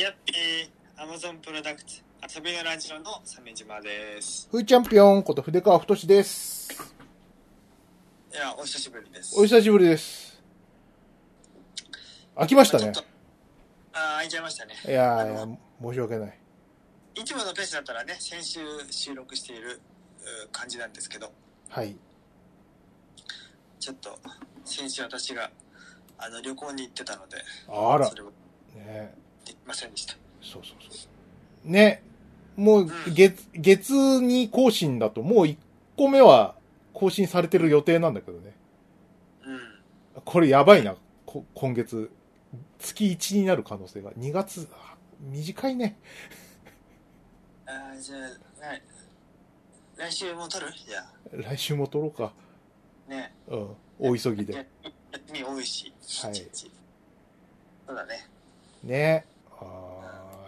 やっぴー、アマゾンプロダクツ、遊びのラジオの鮫島です。ふーチャンピオンこと筆川太です。いや、お久しぶりです。お久しぶりです。飽きましたねちょっ。とあー、開いちゃいましたね。いやーいや申し訳ない。いつものペースだったらね、先週収録しているう感じなんですけど、はい。ちょっと、先週私が、あの、旅行に行ってたので、あらそ。ねできませんでした。そうそうそう。ね。もううん、月、月に更新だと、もう1個目は更新されてる予定なんだけどね。うん。これやばいな。こ今月、月1になる可能性が。2月、あ短いね。あーじゃあ、はい。来週も撮る？いや、来週も撮ろうか。ね。うん。大急ぎで。み多いし、はいそうだね。ね。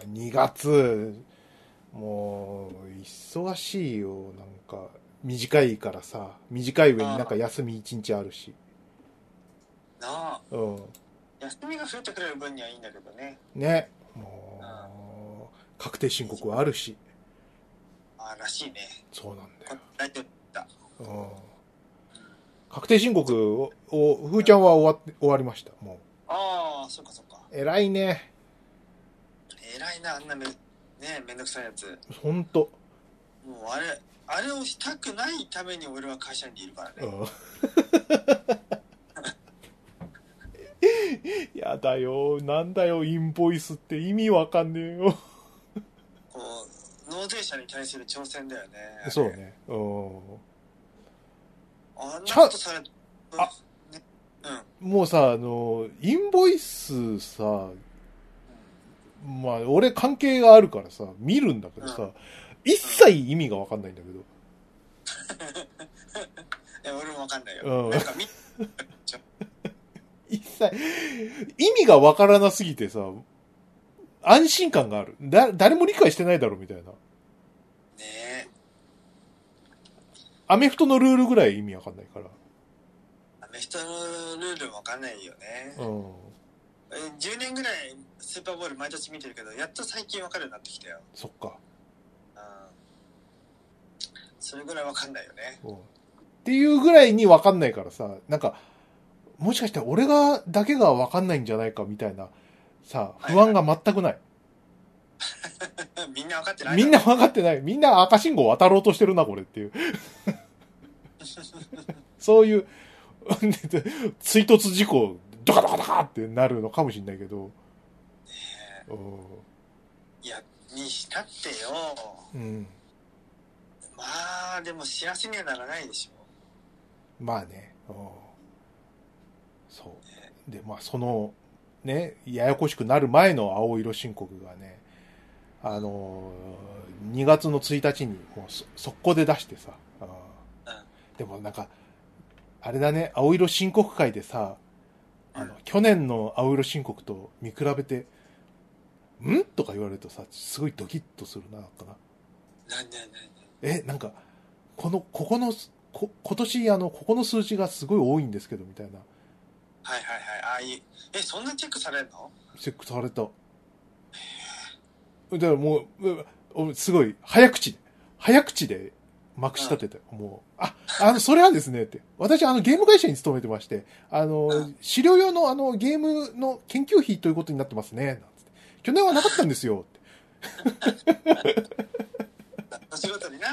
あー2月、もう、忙しいよ。なんか、短いからさ。短い上になんか休み1日あるし。なあ、うん。休みが増えてくれる分にはいいんだけどね。ね。もう、確定申告はあるし。あーらしいね。そうなんだこよ。大丈夫だ。うん。確定申告を、をふーちゃんは終わ終わりました。もああ、そっかそっか。う。偉いね。偉いな、あんなめ、ねめんどくさいやつ。ほんと。もうあれ、あれをしたくないために俺は会社にいるからね。うん。やだよ。なんだよ、インボイスって意味わかんねえよ。こう、納税者に対する挑戦だよね。そう。ね。うん。あんなことされ、あね、うん。もうさ、あの、インボイスさ、まあ、俺関係があるからさ、見るんだけどさ、一切意味がわかんないんだけど。いや、俺もわかんないよ。うんなんかみ、一切、意味がわからなすぎてさ、安心感がある。だ、誰も理解してないだろ、みたいな。ねえ。アメフトのルールぐらい意味わかんないから。アメフトのルールもわかんないよね。うん。え10年ぐらいスーパーボール毎年見てるけど、やっと最近わかるようになってきたよ。そっか。うん。それぐらいわかんないよね。うん。っていうぐらいにわかんないからさ、なんか、もしかして俺が、だけがわかんないんじゃないかみたいな、さ、不安が全くない。みんなわかってないみんな分かってない。みんな赤信号渡ろうとしてるな、これっていう。そういう、追突事故、ドカドカドカってなるのかもしれないけど。いや、にしたってよ。うん。うん。まあ、でも幸せにはならないでしょ。まあね。うんそう。で、まあその、ね、ややこしくなる前の青色申告がね、あのー、2月の1日にもうそ速攻で出してさ、うんでもなんか、あれだね、青色申告会でさ、あの、去年の青色申告と見比べて、ん？とか言われるとさ、すごいドキッとするな、かな。なんでなんでえ、なんか、この、ここの、こ今年、あの、ここの数字がすごい多いんですけど、みたいな。はいはいはい。ああいう。え、そんなチェックされるの？チェックされた。だからもうすごい、早口で、早口で、まくし立てて、もう、あ、あの、それはですね、って。私、あの、ゲーム会社に勤めてまして、あの、うん資料用の、あの、ゲームの研究費ということになってますね、なんつって。去年はなかったんですよ、って。お仕事にな。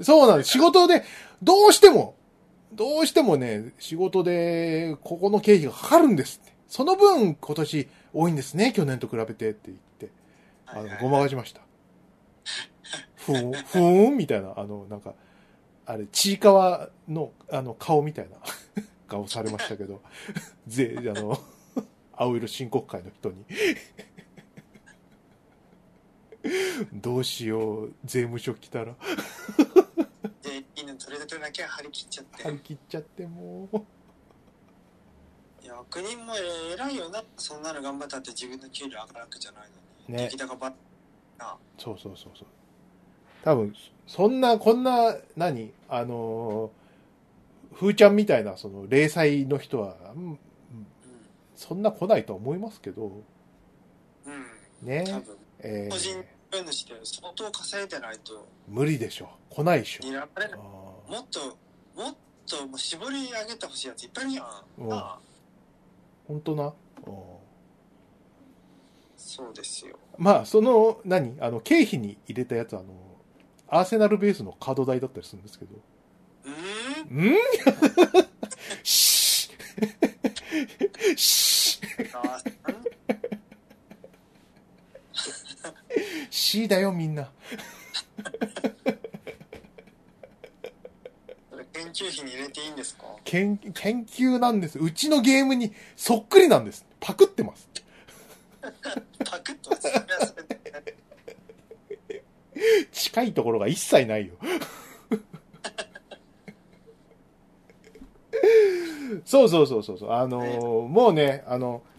そうなんです。仕事で、どうしても、どうしてもね、仕事で、ここの経費がかかるんですって。その分、今年多いんですね、去年と比べてって言って。あのごまかしました。ふーん、ふーんみたいな、あの、なんか、あれ、ちいかわの、あの、顔みたいな 顔されましたけど、ぜ、あの、青色申告会の人に。どうしよう、税務署来たら、で、犬取れたてだけは張り切っちゃって。張り切っちゃってもう。いや、国も偉いよな。そんなの頑張ったって自分の給料上がるわけじゃないのに。ね出来高ばなそうそうそうそう。多分、そんな、こんな、何？あのー、ふーちゃんみたいな、その、零細の人は、うんうそんな来ないとは思いますけど、ん。うん。ね。多分え個人ー、主で相当稼いでないと。無理でしょ。来ないでしょ。もっともっともう絞り上げてほしいやついっぱいいるやん、う。んなあ。本当な？う。んそうですよ。まあ、その、何？あの、経費に入れたやつは、あの、アーセナルベースのカード代だったりするんですけど。うーんん？シーシーあシーだよ、みんな。研究費に入れていいんですか？研研究なんです。うちのゲームにそっくりなんです。パクってます。パクッとそれはそれで近いところが一切ないよ。そうそうそうそうそう。あのーもうね、あの、うん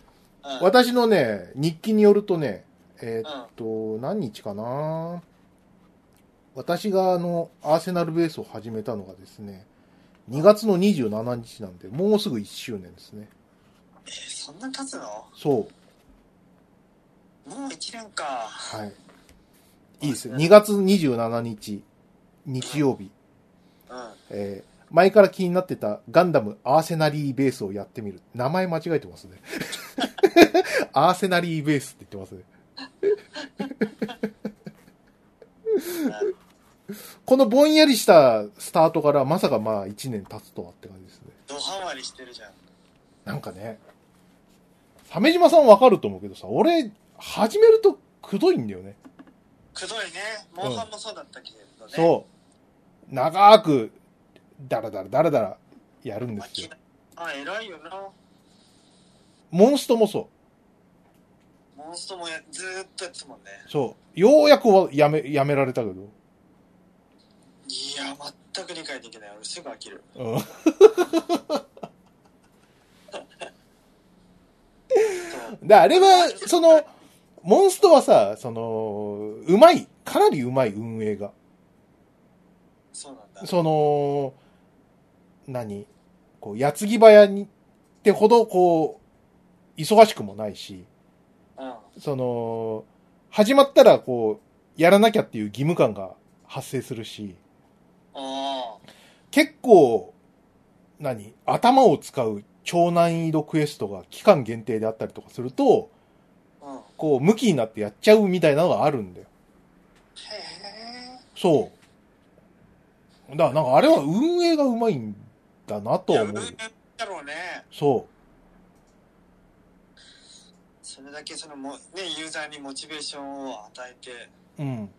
私のね、日記によるとね、えーっと、何日かな私があの、アーセナルベースを始めたのがですね、2月の27日なんで、もうすぐ1周年ですね。えーそんな経つの？そう。もう1年かはい。いいですよ。2月27日、日曜日。うんえー前から気になってたガンダムアーセナリーベースをやってみる。名前間違えてますね。アーセナリーベースって言ってますね。このぼんやりしたスタートからまさかまあ1年経つとはって感じですね。ドハマりしてるじゃんなんかね、鮫島さんわかると思うけどさ、俺、始めるとくどいんだよね。くどいねモンハンもそうだったけれどねそう。長く、だらだらだらだらやるんですよ。あ偉いよなモンストもそう。モンストもやずーっとやってたもんねそう。ようやくはやめ、やめられたけど。いや全く理解できない俺すぐ飽きるうん。そうで、あれは、その、モンストはさ、その、うまい。かなりうまい運営が。そうなんだ。その、何？こう、矢継ぎ早にってほど、こう、忙しくもないし、うん。その、始まったら、こう、やらなきゃっていう義務感が発生するし、あ結構、何？頭を使う超難易度クエストが期間限定であったりとかすると、こう、向きになってやっちゃうみたいなのがあるんだよ。えそう。だからなんかあれは運営がうまいんだなとは思う。だろうねそそれだけそのもねユーザーにモチベーションを与えてう。うん。ね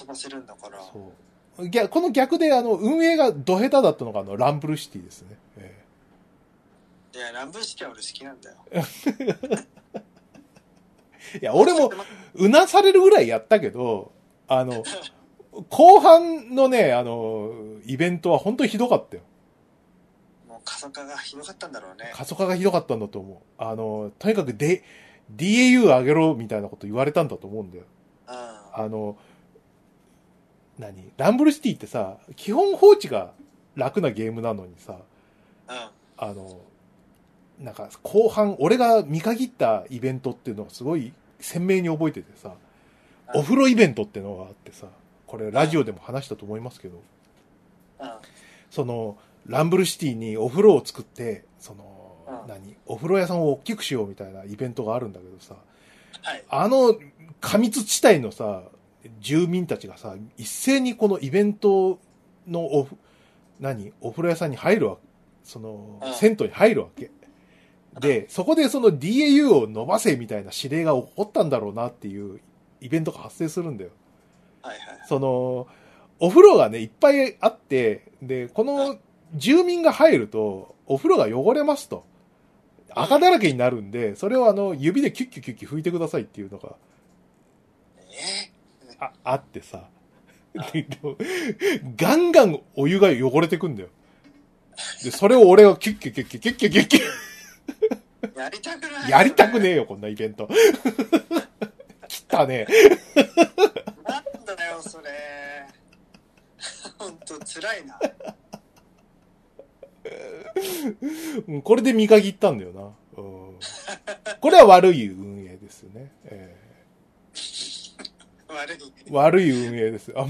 遊ばせるんだからそう。逆この逆で、あの、運営がド下手だったのが、あの、ランブルシティですね。えいやランブーシティは俺好きなんだよえ いや、俺も、うなされるぐらいやったけど、あの、後半のね、あの、イベントは本当にひどかったよ。もう過疎化がひどかったんだろうね過疎化がひどかったんだと思う。あの、とにかくで、DAU 上げろみたいなこと言われたんだと思うんだよ。うんあの、何？ランブルシティってさ、基本放置が楽なゲームなのにさ、うんあの、なんか後半、俺が見限ったイベントっていうのがすごい鮮明に覚えててさ、うんお風呂イベントってのがあってさ、これラジオでも話したと思いますけど、うんその、ランブルシティにお風呂を作って、その、うん何お風呂屋さんを大きくしようみたいなイベントがあるんだけどさ、はい。あの、過密地帯のさ、住民たちがさ、一斉にこのイベントのおふ、何お風呂屋さんに入るわそのうん、銭湯に入るわけ。で、そこでその DAU を伸ばせみたいな指令が起こったんだろうなっていうイベントが発生するんだよ。はいはいその、お風呂がね、いっぱいあって、で、この住民が入ると、お風呂が汚れますと。垢だらけになるんで、それをあの、指でキュッキュキュッキュ拭いてくださいっていうのがえああってさ。ガンガンお湯が汚れてくんだよ。で、それを俺がキュッキュキュッキュキュッキュッキューやりたくないやりたくねえよ、こんなイベント。切ったね。なんだよそれ本当辛いなうんこれで見限ったんだよな。うんこれは悪い運営ですよね。え悪い。悪い運営です。あ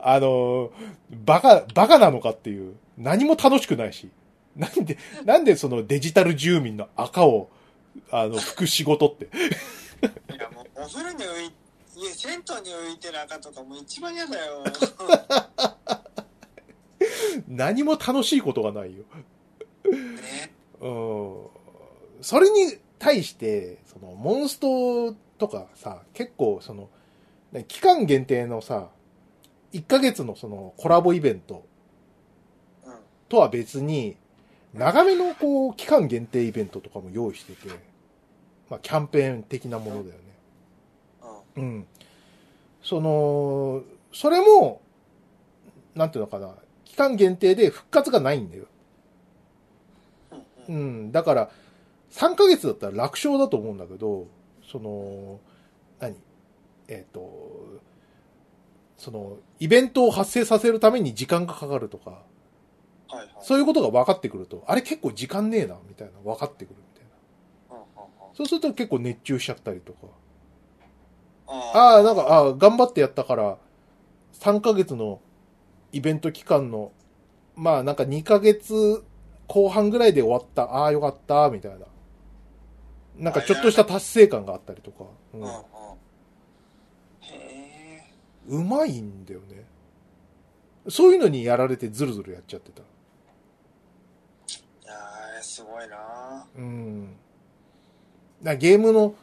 あの、バカ、バカなのかっていう。何も楽しくないし。なんで、なんでそのデジタル住民の赤を、あの、拭く仕事って。いやもうお風呂に浮いいや銭湯に浮いてる赤とかもう一番嫌だよ。何も楽しいことがないよ。ね。うん。それに対して、その、モンストとかさ、結構その、ね期間限定のさ、1ヶ月のそのコラボイベントうん。とは別に、長めのこう、期間限定イベントとかも用意してて、まあ、キャンペーン的なものだよね。うん。うん。その、それも、なんていうのかな、期間限定で復活がないんだよ。うん。だから、3ヶ月だったら楽勝だと思うんだけど、その、何？えっ、と、その、イベントを発生させるために時間がかかるとか、はいはい。そういうことが分かってくると、あれ結構時間ねえな、みたいな、分かってくるみたいな。そうすると結構熱中しちゃったりとか。あああ、なんか、ああ、頑張ってやったから、3ヶ月のイベント期間の、まあなんか2ヶ月後半ぐらいで終わった、ああ、よかった、みたいな。なんかちょっとした達成感があったりとか。ううんうんん、へえ。うまいんだよね。そういうのにやられてズルズルやっちゃってた。すごいなうん。なゲームの、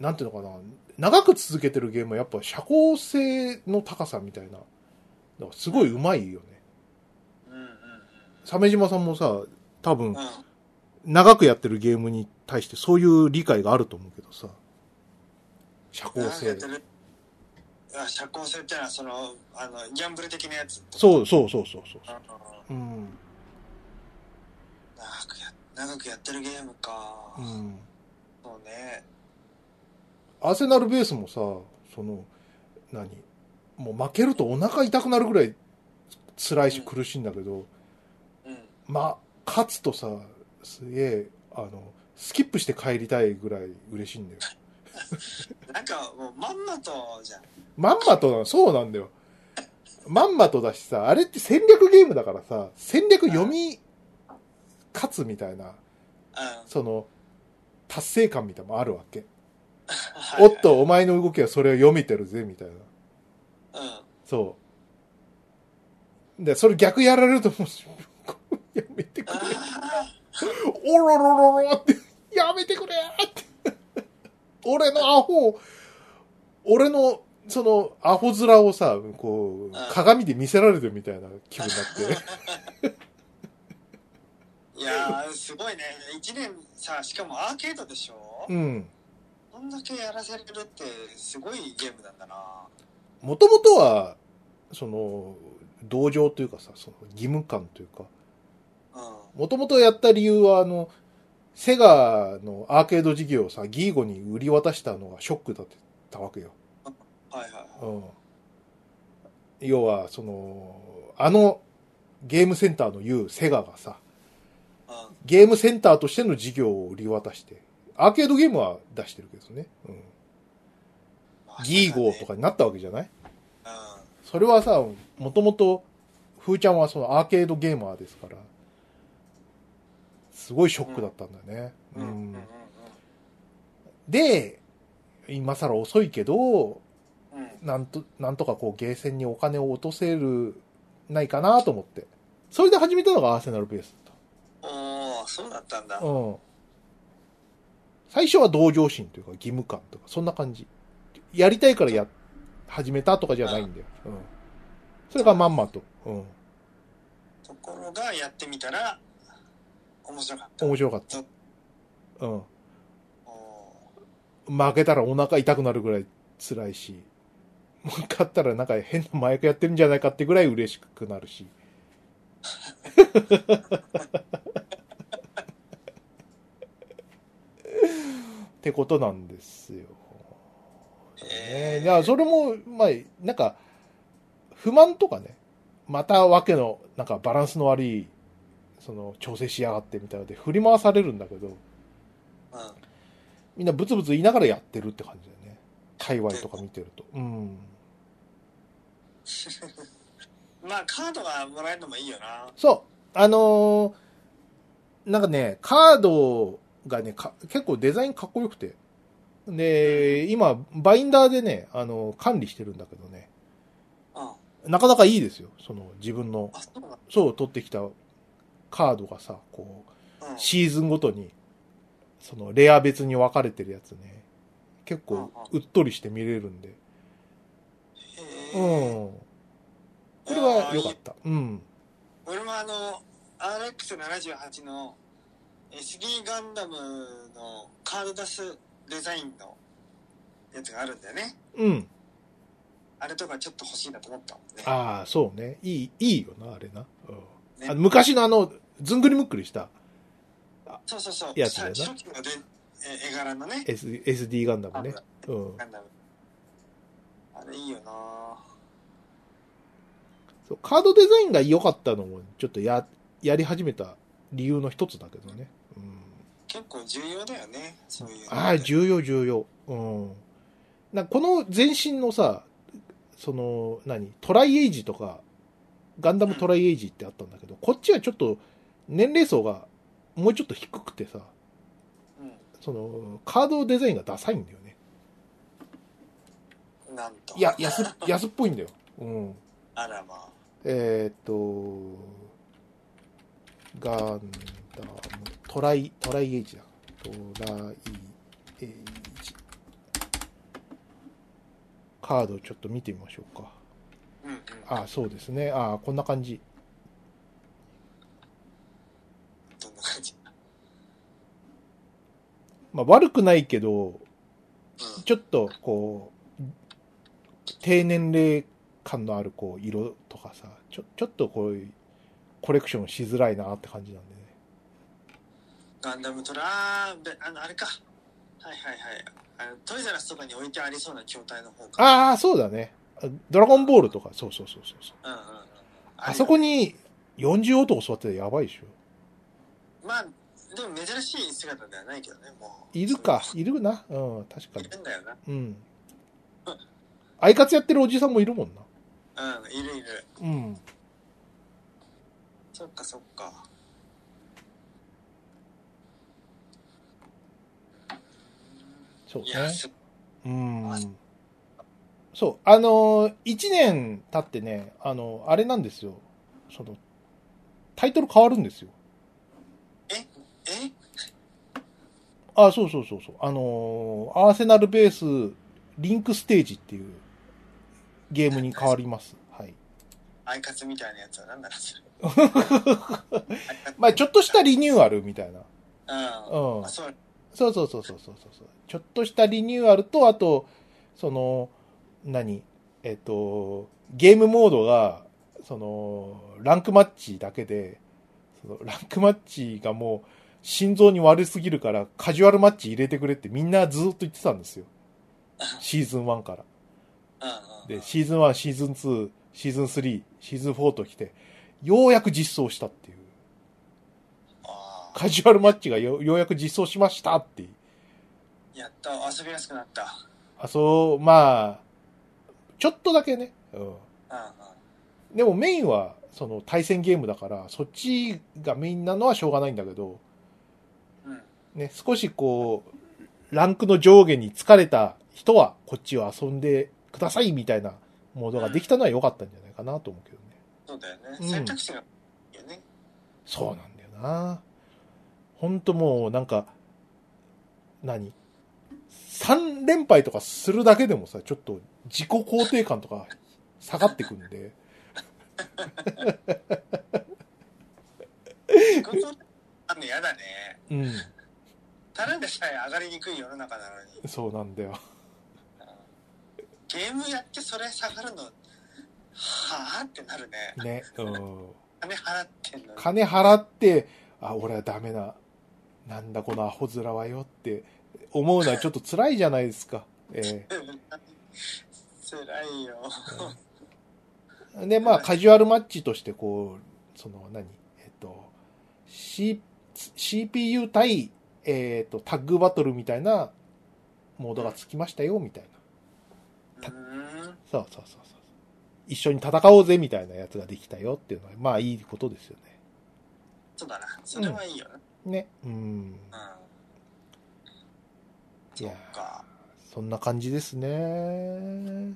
なんていうのかな、長く続けてるゲームはやっぱ社交性の高さみたいな。だからすごいうまいよね。うんうん鮫島さんもさ、多分うん。うん。長くやってるゲームに対してそういう理解があると思うけどさ。社交性社交性ってのはそのあのギャンブル的なやつそうそうそうそうそう。うん。長くや長くやってるゲームか、うん。そうね。アーセナルベースもさ、その、何？もう負けるとお腹痛くなるぐらい辛いしうん。苦しいんだけど、うん。まあ、勝つとさ、すげえ、あの、スキップして帰りたいぐらい嬉しいんだよ。なんかもうまんまとじゃん。まんまとな、そうなんだよ。まんまとだしさ、あれって戦略ゲームだからさ、戦略読み勝つみたいな、うんその、達成感みたいなのもあるわけ。はいおっと、お前の動きはそれを読めてるぜ、みたいな。うんそう。で、それ逆やられるともう、やめてくれ。あおろろろろって、やめてくれって。俺のアホ、俺の、その、アホ面をさ、こう、鏡で見せられてるみたいな気分になって。ーいやーすごいね。1年さしかもアーケードでしょ、うん。こんだけやらせれるってすごいゲームなんだな。もともとは、その、同情というかさ、その義務感というか、うん。もともとやった理由は、あの、セガのアーケード事業をさ、ギーゴに売り渡したのがショックだったわけよ。はいはいはい。うん。要は、その、あの、ゲームセンターの言うセガがさ、うんゲームセンターとしての事業を売り渡して、アーケードゲームは出してるけどね。うん。まあギーゴとそうかになったわけじゃない？それはさ、もともと、ふーちゃんはそのアーケードゲーマーですから、すごいショックだったんだよね。うん。うん。で、今更遅いけど、うん。うんなんと、なんとかこうゲーセンにお金を落とせる、ないかなと思って。それで始めたのがアーセナルベースそうだったんだ、た。うん。最初は同情心というか義務感とか、そんな感じ。やりたいからや、始めたとかじゃないんだよ。うん。それがまんまと。うん。ところがやってみたら面白かった面白かった。うん。お負けたらお腹痛くなるぐらい辛いし、勝ったらなんか変な麻薬やってるんじゃないかってぐらい嬉しくなるし。ってことなんですよ。ね、だからそれも、まあ、なんか、不満とかね、またわけの、なんかバランスの悪い、その、調整しやがってみたいので振り回されるんだけど、うんみんなブツブツ言いながらやってるって感じだよね。界隈とか見てると。うん。まあ、カードがもらえるのもいいよな。そう。あのーなんかね、カードがね、か結構デザインかっこよくて。で、今、バインダーでね、あの管理してるんだけどね、うん。なかなかいいですよ。その、自分の、あ、そう取ってきたカードがさ、こう、のうん。シーズンごとに、その、レア別に分かれてるやつね。結構、うっとりして見れるんで。うん。これは良かった。うん。俺もあの、RX78 の SD ガンダムのカード出すデザインのやつがあるんだよね。うん。あれとかちょっと欲しいなと思ったもんね。ああ、そうね。いい、いいよな、あれな。うん。ね昔のあの、ずんぐりむっくりしたそうそうそう。やつだよな初期の絵柄のね。S SD ガンダムね。うん。ガンダム。あれいいよなそうカードデザインが良かったのも、ちょっとや、やり始めた理由の一つだけどね。うん。結構重要だよね。そういう。ああ、重要、重要。うん。なこの前身のさ、その、何？トライエイジとか、ガンダムトライエイジってあったんだけど、こっちはちょっと年齢層がもうちょっと低くてさ、その、カードデザインがダサいんだよね。うん。なんと。いや、安っ、安っぽいんだよ。うん。あらまあ。えーっと、ガンダム、トライ、トライエイジだ。トライエイジ。カードちょっと見てみましょうか。うんうん。ああ、そうですね。ああ、こんな感じ。どんな感じ？まあ悪くないけど、うん。ちょっとこう、低年齢感のあるこう色とかさ、ちょ、ちょっとこういうコレクションしづらいなって感じなんでね。ガンダムトラあの、あれか。はいはいはい。あのトイザらスとかに置いてありそうな筐体の方か。ああ、そうだね。あドラゴンボールとか、そうそうそうそうそう。うんうんうん。あそこに。に40男座ってたらやばいでしょ。まあ、でも珍しい姿ではないけどね、もう。いるか、いるな。うん、確かいに。るんだよな。うん。アイカツやってるおじさんもいるもんな。うん、いるいる。うん。そっかそっか。そういや、ね。すうんあ。そう。あのー、1年経ってね、あの、あれなんですよ。その、タイトル変わるんですよ。ええ？あ、そうそうそうそう。あのー、アーセナルベース、リンクステージっていうゲームに変わります。はい。アイカツみたいなやつは何なのそれ。まあちょっとしたリニューアルみたいな。うん。うんあ、そう。そうそうそうそう。ちょっとしたリニューアルと、あと、その、何？えっと、ゲームモードが、その、ランクマッチだけで、そのランクマッチがもう、心臓に悪すぎるから、カジュアルマッチ入れてくれってみんなずっと言ってたんですよ。シーズン1から。で、シーズン1、シーズン2、シーズン3、シーズン4と来て、ようやく実装したっていう。あカジュアルマッチがよようやく実装しましたっていう。ーやっと遊びやすくなった。あ、そう、まあ、ちょっとだけね。うん。うんうん。でもメインは、その対戦ゲームだから、そっちがメインなのはしょうがないんだけど、うん。ね、少しこう、ランクの上下に疲れた人は、こっちを遊んでくださいみたいなモードができたのは良かったんじゃないかなと思うけどね。そうだよね。うん選択肢がいいよね。そうなんだよな。ほんともう、なんか、何 ?3 連敗とかするだけでもさ、ちょっと自己肯定感とか下がってくんで、自己肯定あんの嫌だね。うん、ただでさえ上がりにくい世の中なのに。そうなんだよ。ゲームやってそれ下がるの、はぁってなるね。ね、うん。金払ってんのに。金払って、あ、俺はダメな、なんだこのアホ面はよって思うのはちょっと辛いじゃないですか。え辛いよ。えで、まあ、カジュアルマッチとして、こう、その、何？えっと、C、CPU 対、えっと、タッグバトルみたいなモードがつきましたよ、みたいな。そうそうそうそう。一緒に戦おうぜみたいなやつができたよっていうのは、まあいいことですよね。そうだな。それはいいよな。ね。うん。うん。いやそっか。そんな感じですね。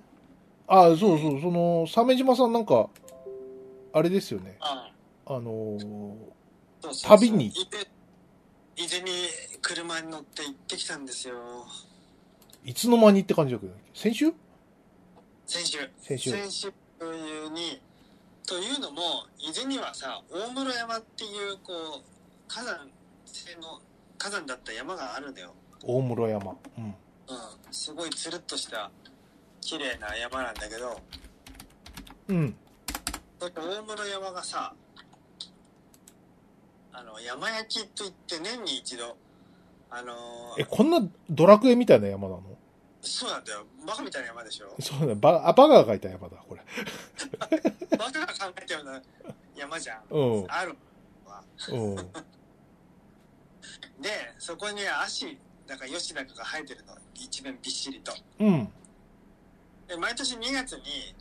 あ、そうそう、その、鮫島さんなんか、あれですよね。ああのーそうそうそう旅に伊豆に車に乗って行ってきたんですよ。いつの間にって感じだけど、先週？先週。先週先週に、というのも、伊豆にはさ、大室山っていう、こう、火山性の、火山だった山があるんだよ。大室山。うん。うん。すごいつるっとした、綺麗な山なんだけど、うん。大室山がさ、あの、山焼きといって年に一度、あのえ、こんなドラクエみたいな山なの？そうなんだよ。バカみたいな山でしょそうだ、バ、あ、バカが書いた山だ、これ。バカが考えたような山じゃん。うん。あるわ。うん。で、そこに足、なんか吉高が生えてるの。一面びっしりと。うん。で、毎年2月に、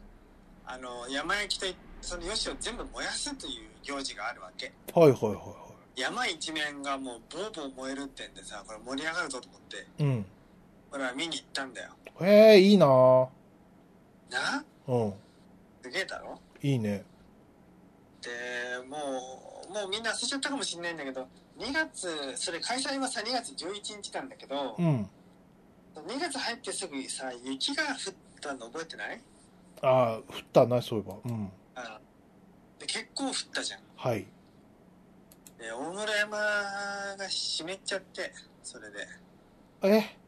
あの、山焼きといその吉を全部燃やすという行事があるわけ。はいはいはいは山一面がもうボーボー燃えるってんでさ、これ盛り上がるぞと思って、い。うん。俺は見に行ったんだよ。ええいいなぁ。な？うん。すげえだろ？いいね。で、もう、もうみんな忘れちゃったかもしれないんだけど、2月、それ開催はさ、2月11日なんだけど、うん。2月入ってすぐさ、雪が降ったの覚えてない？ああ、降ったな、そういえば。うん。あで結構降ったじゃん。はい。で、大室山が湿っちゃって、それで。え？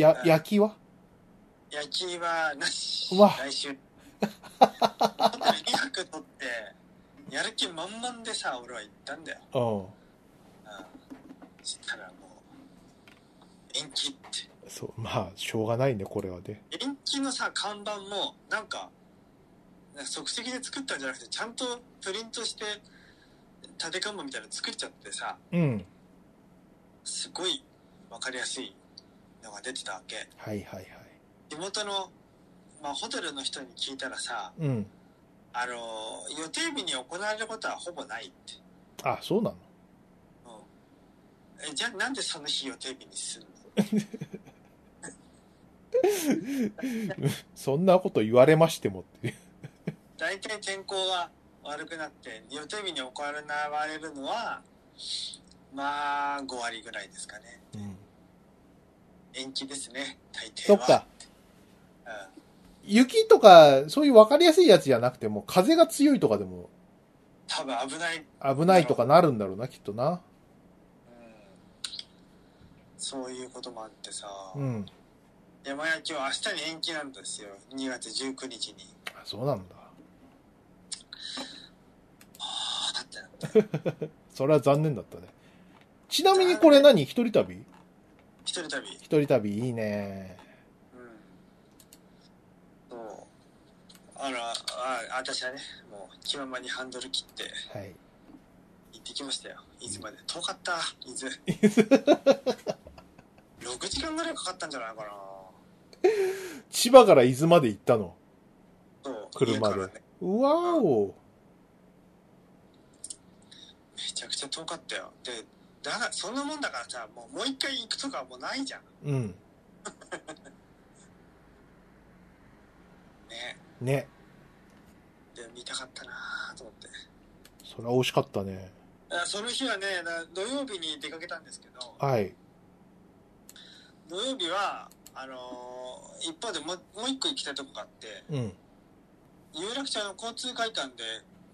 や、うん焼きは？焼きはなし。うわ来週。2泊取って、やる気満々でさ、俺は行ったんだよ。うん。うん。そしたらもう、延期って。そう、まあ、しょうがないね、これはね。延期のさ、看板も、なんか、なんか即席で作ったんじゃなくて、ちゃんとプリントして、縦看板みたいなの作っちゃってさ、うん。すごいわかりやすいのが出てたわけ。はいはいはい。地元の、まあ、ホテルの人に聞いたらさ、うん。あの、予定日に行われることはほぼないって。あ、そうなの？うん。え、じゃあなんでその日予定日にするの？そんなこと言われましてもっていう。大体天候が悪くなって、予定日に行われるのは、まあ、5割ぐらいですかね。うん。延期ですね、大抵は。そっか。うん。雪とか、そういう分かりやすいやつじゃなくても、風が強いとかでも多分危ない。危ないとかなるんだろうな、きっとな。うん。そういうこともあってさ、うん。山焼きは明日に延期なんですよ。2月19日に。あそうなんだ。はあってなって。それは残念だったね。ちなみにこれ何？一人旅？一人旅。一人旅いいね。うん。そう。あら、あ、私はね、もう気ままにハンドル切ってはい。行ってきましたよ。伊豆まで。遠かった、伊豆。6時間ぐらいかかったんじゃないかな。千葉から伊豆まで行ったの？そう。車でね。うわーお。めちゃくちゃ遠かったよ。で、だから、そんなもんだからさ、もう、もう一回行くとかはもうないじゃん。うん。ね。ね。で、見たかったなぁと思って。それは惜しかったね。あその日はね、だ土曜日に出かけたんですけど、はい。土曜日は、あのー一方でもうもう一個行きたいとこがあって、うん。有楽町の交通会館で、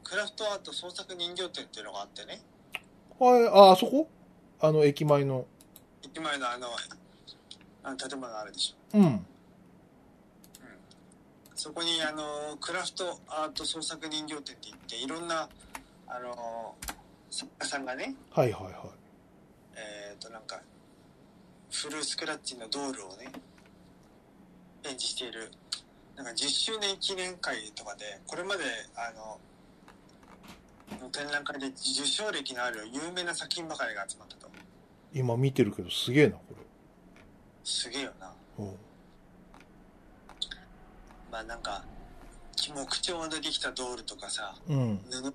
クラフトアート創作人形展っていうのがあってね、はい、あ、あそこ？あの、駅前の。駅前のあの、あの建物あるでしょ。うん。そこに、あの、クラフトアート創作人形展って言って、いろんな、あの、作家さんがね、はいはいはい。えっ、と、なんか、フルスクラッチのドールをね、展示している、なんか10周年記念会とかで、これまで、あの、の展覧会で受賞歴のある有名な作品ばかりが集まったと。今見てるけど、すげえな、こすげえよな。れ。うん。まあなんか、木調でできたドールとかさ、うん。布っ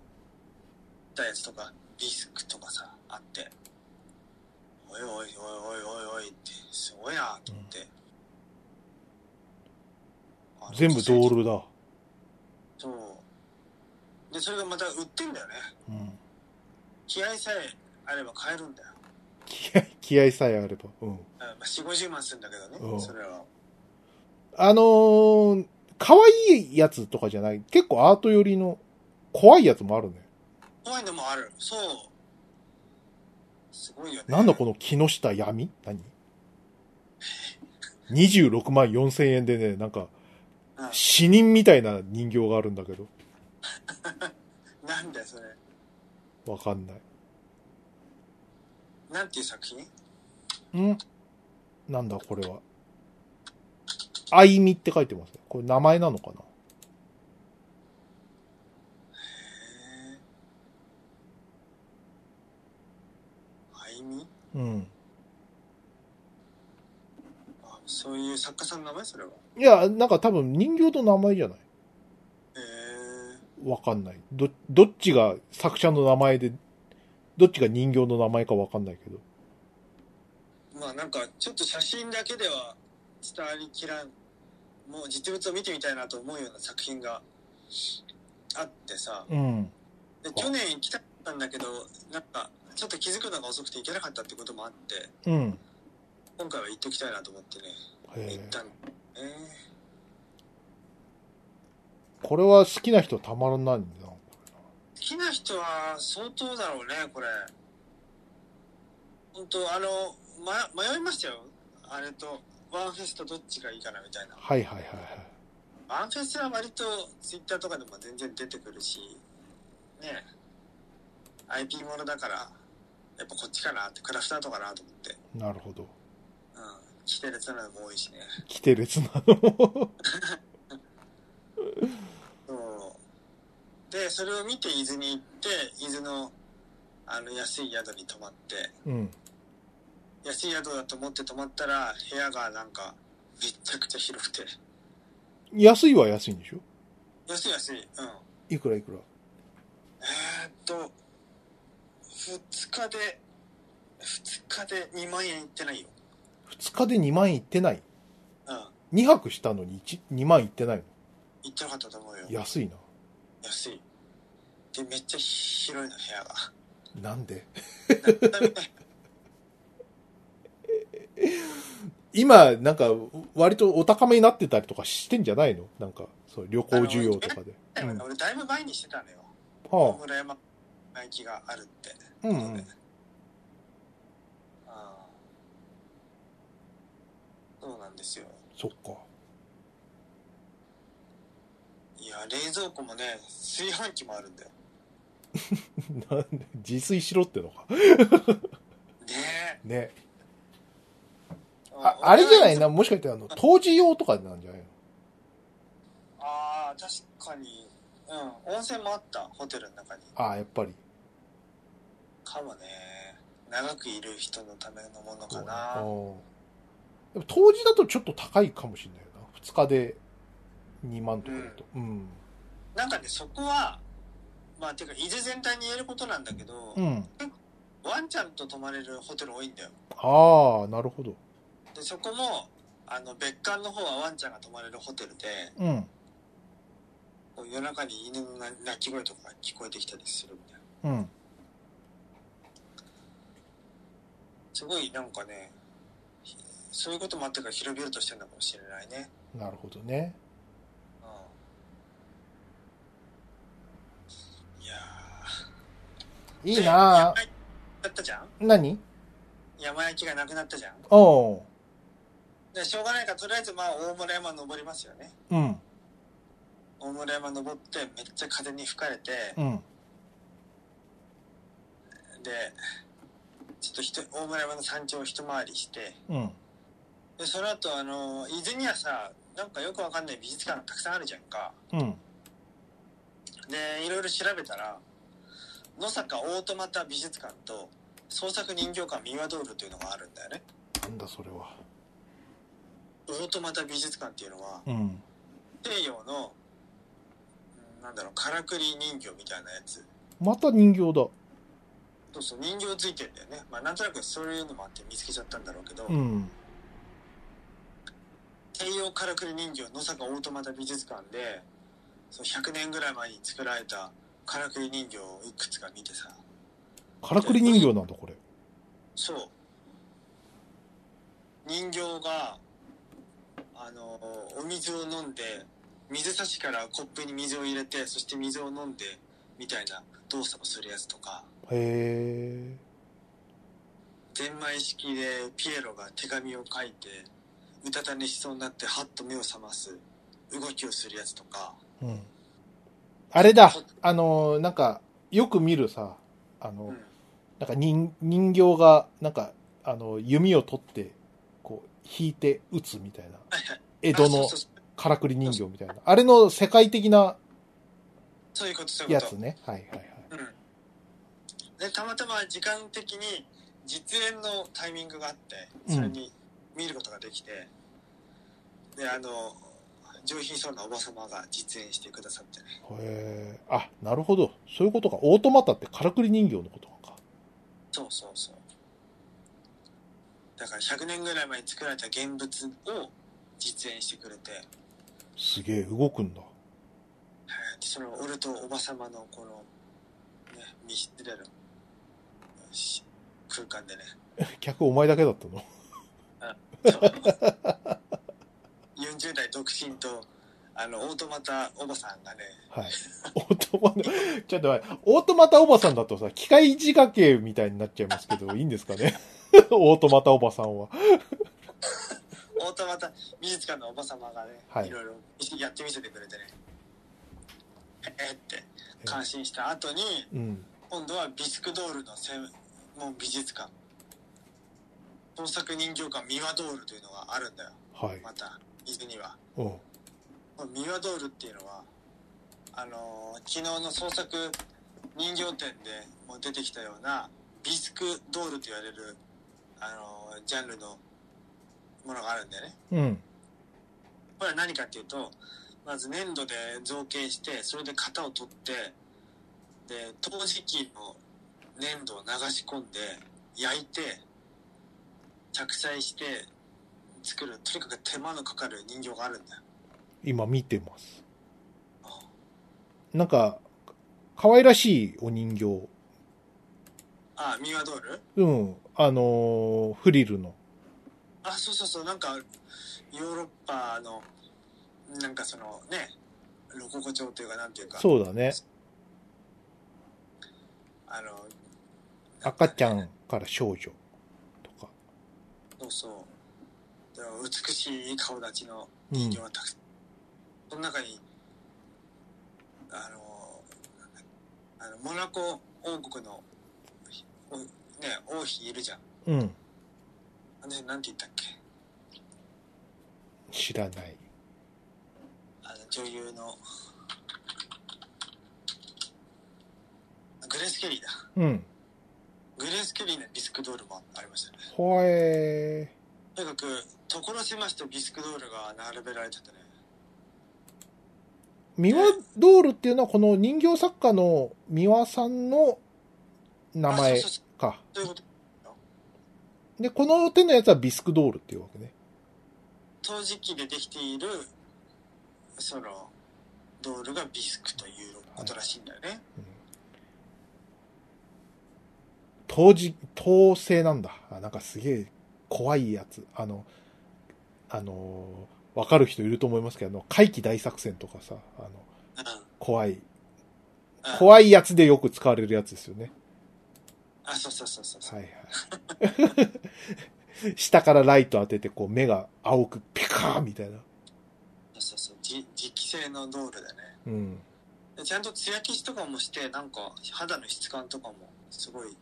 たやつとか、ビスクとかさ、あって、おいおいおいおいおいおいって、すごいなと思って。あの全部ドールだ。そう。で、それがまた売ってんだよね。うん。気合さえあれば買えるんだよ。気合、気合さえあれば。うん。うんまあ、4、50万するんだけどね、うんそれは。あのー、可愛いやつとかじゃない？結構アート寄りの怖いやつもあるね。怖いのもある。そう。すごいよね。なんだこの木下闇？何 ?26 万4千円でね、なんかうん死人みたいな人形があるんだけど。なんだよ、それ。わかんない。なんていう作品？ん？なんだこれは。あいみって書いてますね。これ名前なのかな？あいみ？うん。あそういう作家さんの名前？それは。いや、なんか多分人形の名前じゃない？わかんない。ど、どっちが作者の名前で、どっちが人形の名前かわかんないけど。まあなんか、ちょっと写真だけでは伝わりきらん、もう実物を見てみたいなと思うような作品があってさ。うん。で去年行きたかったんだけど、なんか、ちょっと気づくのが遅くて行けなかったってこともあって、うん。今回は行っときたいなと思ってね、行ったんえこれは好きな人たまらないんだな。好きな人は相当だろうね、これ。本当あの、ま、迷いましたよ。あれと、ワンフェスとどっちがいいかなみたいな。はいはいはいはい。ワンフェスは割とツイッターとかでも全然出てくるし、ね IP ものだから、やっぱこっちかなって、クラフターとかなと思って。なるほど。うん。規定列なのも多いしね。来て列なの。で、それを見て伊豆に行って、伊豆の、あの、安い宿に泊まって、うん。安い宿だと思って泊まったら、部屋がなんか、めちゃくちゃ広くて。安いは安いんでしょ？安い安い。うん。いくらいくら？えー、っと、二日で、二日で2万円いってないよ。二日で2万円いってない？うん。2泊したのに2万いってないの？いってなかったと思うよ。安いな。安い。で、めっちゃ広いの、部屋が。なんで？今、なんか、割とお高めになってたりとかしてんじゃないの？なんか、そう、旅行需要とかで。うん俺だいぶ前にしてたのよ。は大村山ナイキがあるって。あ、うんうん。そうなんですよ。そっか。いや、冷蔵庫もね、炊飯器もあるんだよ。なんで、自炊しろってのか。ねね。え。あ、あれじゃない？なな、もしかしてあの、当時用とかなんじゃないの？ああ、確かに。うん。温泉もあった、ホテルの中に。ああ、やっぱり。かもね。長くいる人のためのものかうんな。でも当時だとちょっと高いかもしれないな。2日で2万とかだと。うん。なんかね、そこは、まあ、てか、伊豆全体に言えることなんだけど、うん。ワンちゃんと泊まれるホテル多いんだよ。ああ、なるほど。で、そこも、あの、別館の方はワンちゃんが泊まれるホテルで、うん。こう夜中に犬の鳴き声とかが聞こえてきたりするみたいな。うん。すごいなんかね、そういうこともあってから広々としてるのかもしれないね。なるほどね。うん。いやー。いいなで山あ焼きだったじゃん何？山焼きがなくなったじゃんおう。で、しょうがないから、とりあえずまあ、大村山登りますよね。うん。大村山登って、めっちゃ風に吹かれて、うん。で、ちょっとひと大村山の山頂を一回りして、うん。で、その後、あの、伊豆にはさ、なんかよくわかんない美術館がたくさんあるじゃんか。うん。で、いろいろ調べたら、野坂オートマタ美術館と創作人形館三輪ドールというのがあるんだよね。なんだそれは。オートマタ美術館っていうのは、うん。西洋の、うんなんだろう、からくり人形みたいなやつ。また人形だ。そうそう、人形ついてんだよね。まあ、なんとなくそういうのもあって見つけちゃったんだろうけど、うん。西洋からくり人形野坂オートマタ美術館で、そう100年ぐらい前に作られたからくり人形をいくつか見てさ、からくり人形なんだ、これ。そう。人形が、あの、お水を飲んで、水差しからコップに水を入れて、そして水を飲んで、みたいな動作をするやつとか、へゼンマイ式でピエロが手紙を書いて、うたた寝しそうになって、はっと目を覚ます動きをするやつとか、え。うん。あれだ。あの、なんか、よく見るさ、あの、うん。なんか人人形が、なんか、あの、弓を取って、こう、引いて撃つみたいな。はいはい。江戸のからくり人形みたいな。あれの世界的なそういうこと、そういうこと。やつね。はいはいはい。うん。で、たまたま時間的に実演のタイミングがあって、それに見ることができて、で、あの、上品そうなおば様が実演してくださってね。へえ。あ、なるほど。そういうことか。オートマタってからくり人形のことか。そうそうそう。だから100年ぐらい前に作られた現物を実演してくれて、すげえ、動くんだ。はいその俺とおば様のこの、ね、密室でのし空間でね、客お前だけだったの？40代独身と、あの、オートマタおばさんがね、はい。オートマタ、ちょっと待って、オートマタおばさんだとさ、機械仕掛けみたいになっちゃいますけど、いいんですかね？オートマタおばさんは。オートマタ美術館のおば様がね、はいい、ろいろやってみせてくれてね、えーって感心した後に、うん。今度はビスクドールの専門美術館、創作人形館ミワドールというのがあるんだよ、はい。また、伊豆には。うん。このミワドールっていうのは、あのー昨日の創作人形展でも出てきたようなビスクドールと言われる、あのージャンルのものがあるんだよね。うん。これは何かっていうと、まず粘土で造形して、それで型を取って、で、陶磁器の粘土を流し込んで、焼いて、着彩して作る、とにかく手間のかかる人形があるんだよ。今見てます。なんか、可愛らしいお人形。あ、ミワドール？うん。あのーフリルの。あ、そうそうそう、なんか、ヨーロッパの、なんかそのね、ロココ調というか、なんていうか、そうだね。あの、赤ちゃんから少女とか。そうそう。美しい顔立ちの人形がたくさん。その中に、あの、あのモナコ王国の、おね、王妃いるじゃん。うん。あの辺なんて言ったっけ？知らない。あの女優の、グレース・ケリーだ。うん。グレース・ケリーのビスクドールもありましたね。ほえとにかく、所狭しとビスクドールが並べられててね。ー。ミワドールっていうのはこの人形作家のミワさんの名あ前か。で、この手のやつはビスクドールっていうわけね。陶磁器でできている、その、ドールがビスクということらしいんだよね。当時、統制なんだ。あ、なんかすげえ怖いやつ。あの、あのー、わかる人いると思いますけど、あの、怪奇大作戦とかさ、あの、うん。怖い、うん怖いやつでよく使われるやつですよね。あ、そうそうそうそうそう。はいはい。下からライト当てて、こう目が青くピカーみたいな。そうそうそう。じ磁気製のドールでね。うん。でちゃんと艶消しとかもして、なんか肌の質感とかもすごい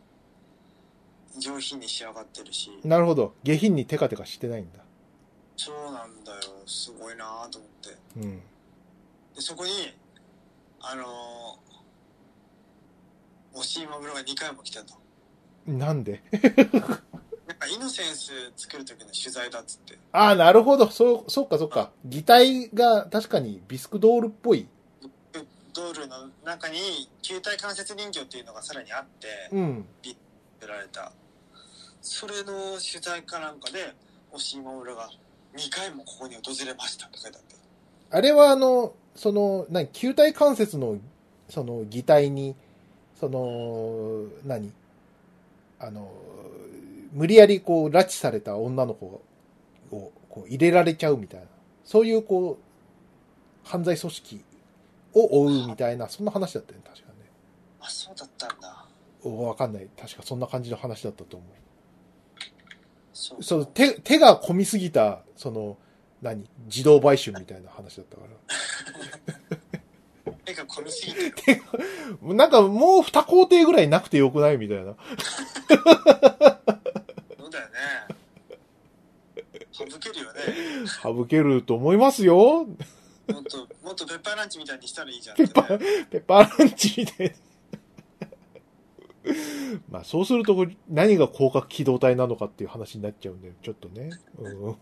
上品に仕上がってるし、なるほど。下品にテカテカしてないんだ。そうなんだよ。すごいなと思って。うん。で、そこに、あのー、押井守が2回も来たと。なんで？なんかイノセンス作る時の取材だっつって。ああ、なるほど。そう、そうか、そうか。擬態が確かにビスクドールっぽい。ドールの中に球体関節人形っていうのがさらにあって、うん。売られた。それの取材かなんかで、押井守が2回もここに訪れましたって書いてあって。あれはあの、その、何、球体関節の、その擬態に、その、何あの、無理やりこう、拉致された女の子を、こう、入れられちゃうみたいな。そういうこう、犯罪組織を追うみたいな、そんな話だったよね、確かね。あ、そうだったんだ。おわかんない。確かそんな感じの話だったと思う。その手、手が込みすぎた、その、何？自動売春みたいな話だったから。手が込みすぎてる。なんかもう二工程ぐらいなくてよくないみたいな。そうだよね。省けるよね。省けると思いますよ。もっと、もっとペッパーランチみたいにしたらいいじゃんって、ね。ペッパーランチみたいな。まあそうすると何が広角機動隊なのかっていう話になっちゃうんで、ちょっとね。うん、はい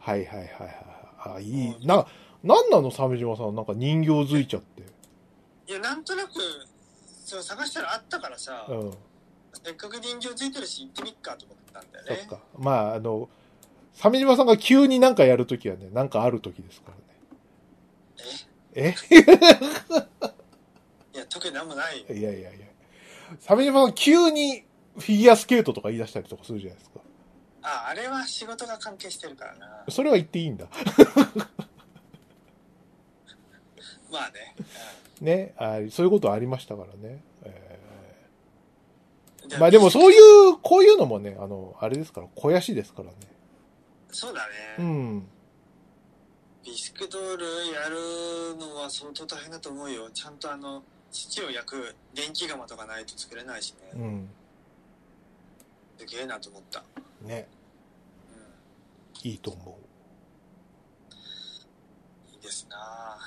はいはいはい。あ、いい。な、なんなの？鮫島さん。なんか人形づいちゃって。いや、なんとなく、そう探したらあったからさ、うん。せっかく人形ついてるし行ってみっかと思ったんだよね。そっか。まああの、鮫島さんが急になんかやるときはね、なんかあるときですからね。え？いや、特になんもないよ。いやいやいや。鮫島さん急にフィギュアスケートとか言い出したりとかするじゃないですか。あ、あれは仕事が関係してるからな。それは言っていいんだ。まあね。ね。あそういうことありましたからね。えまあでもそういう、こういうのもね、あの、あれですから、肥やしですからね。そうだね。うん。ビスクドールやるのは相当大変だと思うよ。ちゃんとあの、土を焼く電気窯とかないと作れないしね。うん。すげえなと思った。ね。ういいと思ん。いいですな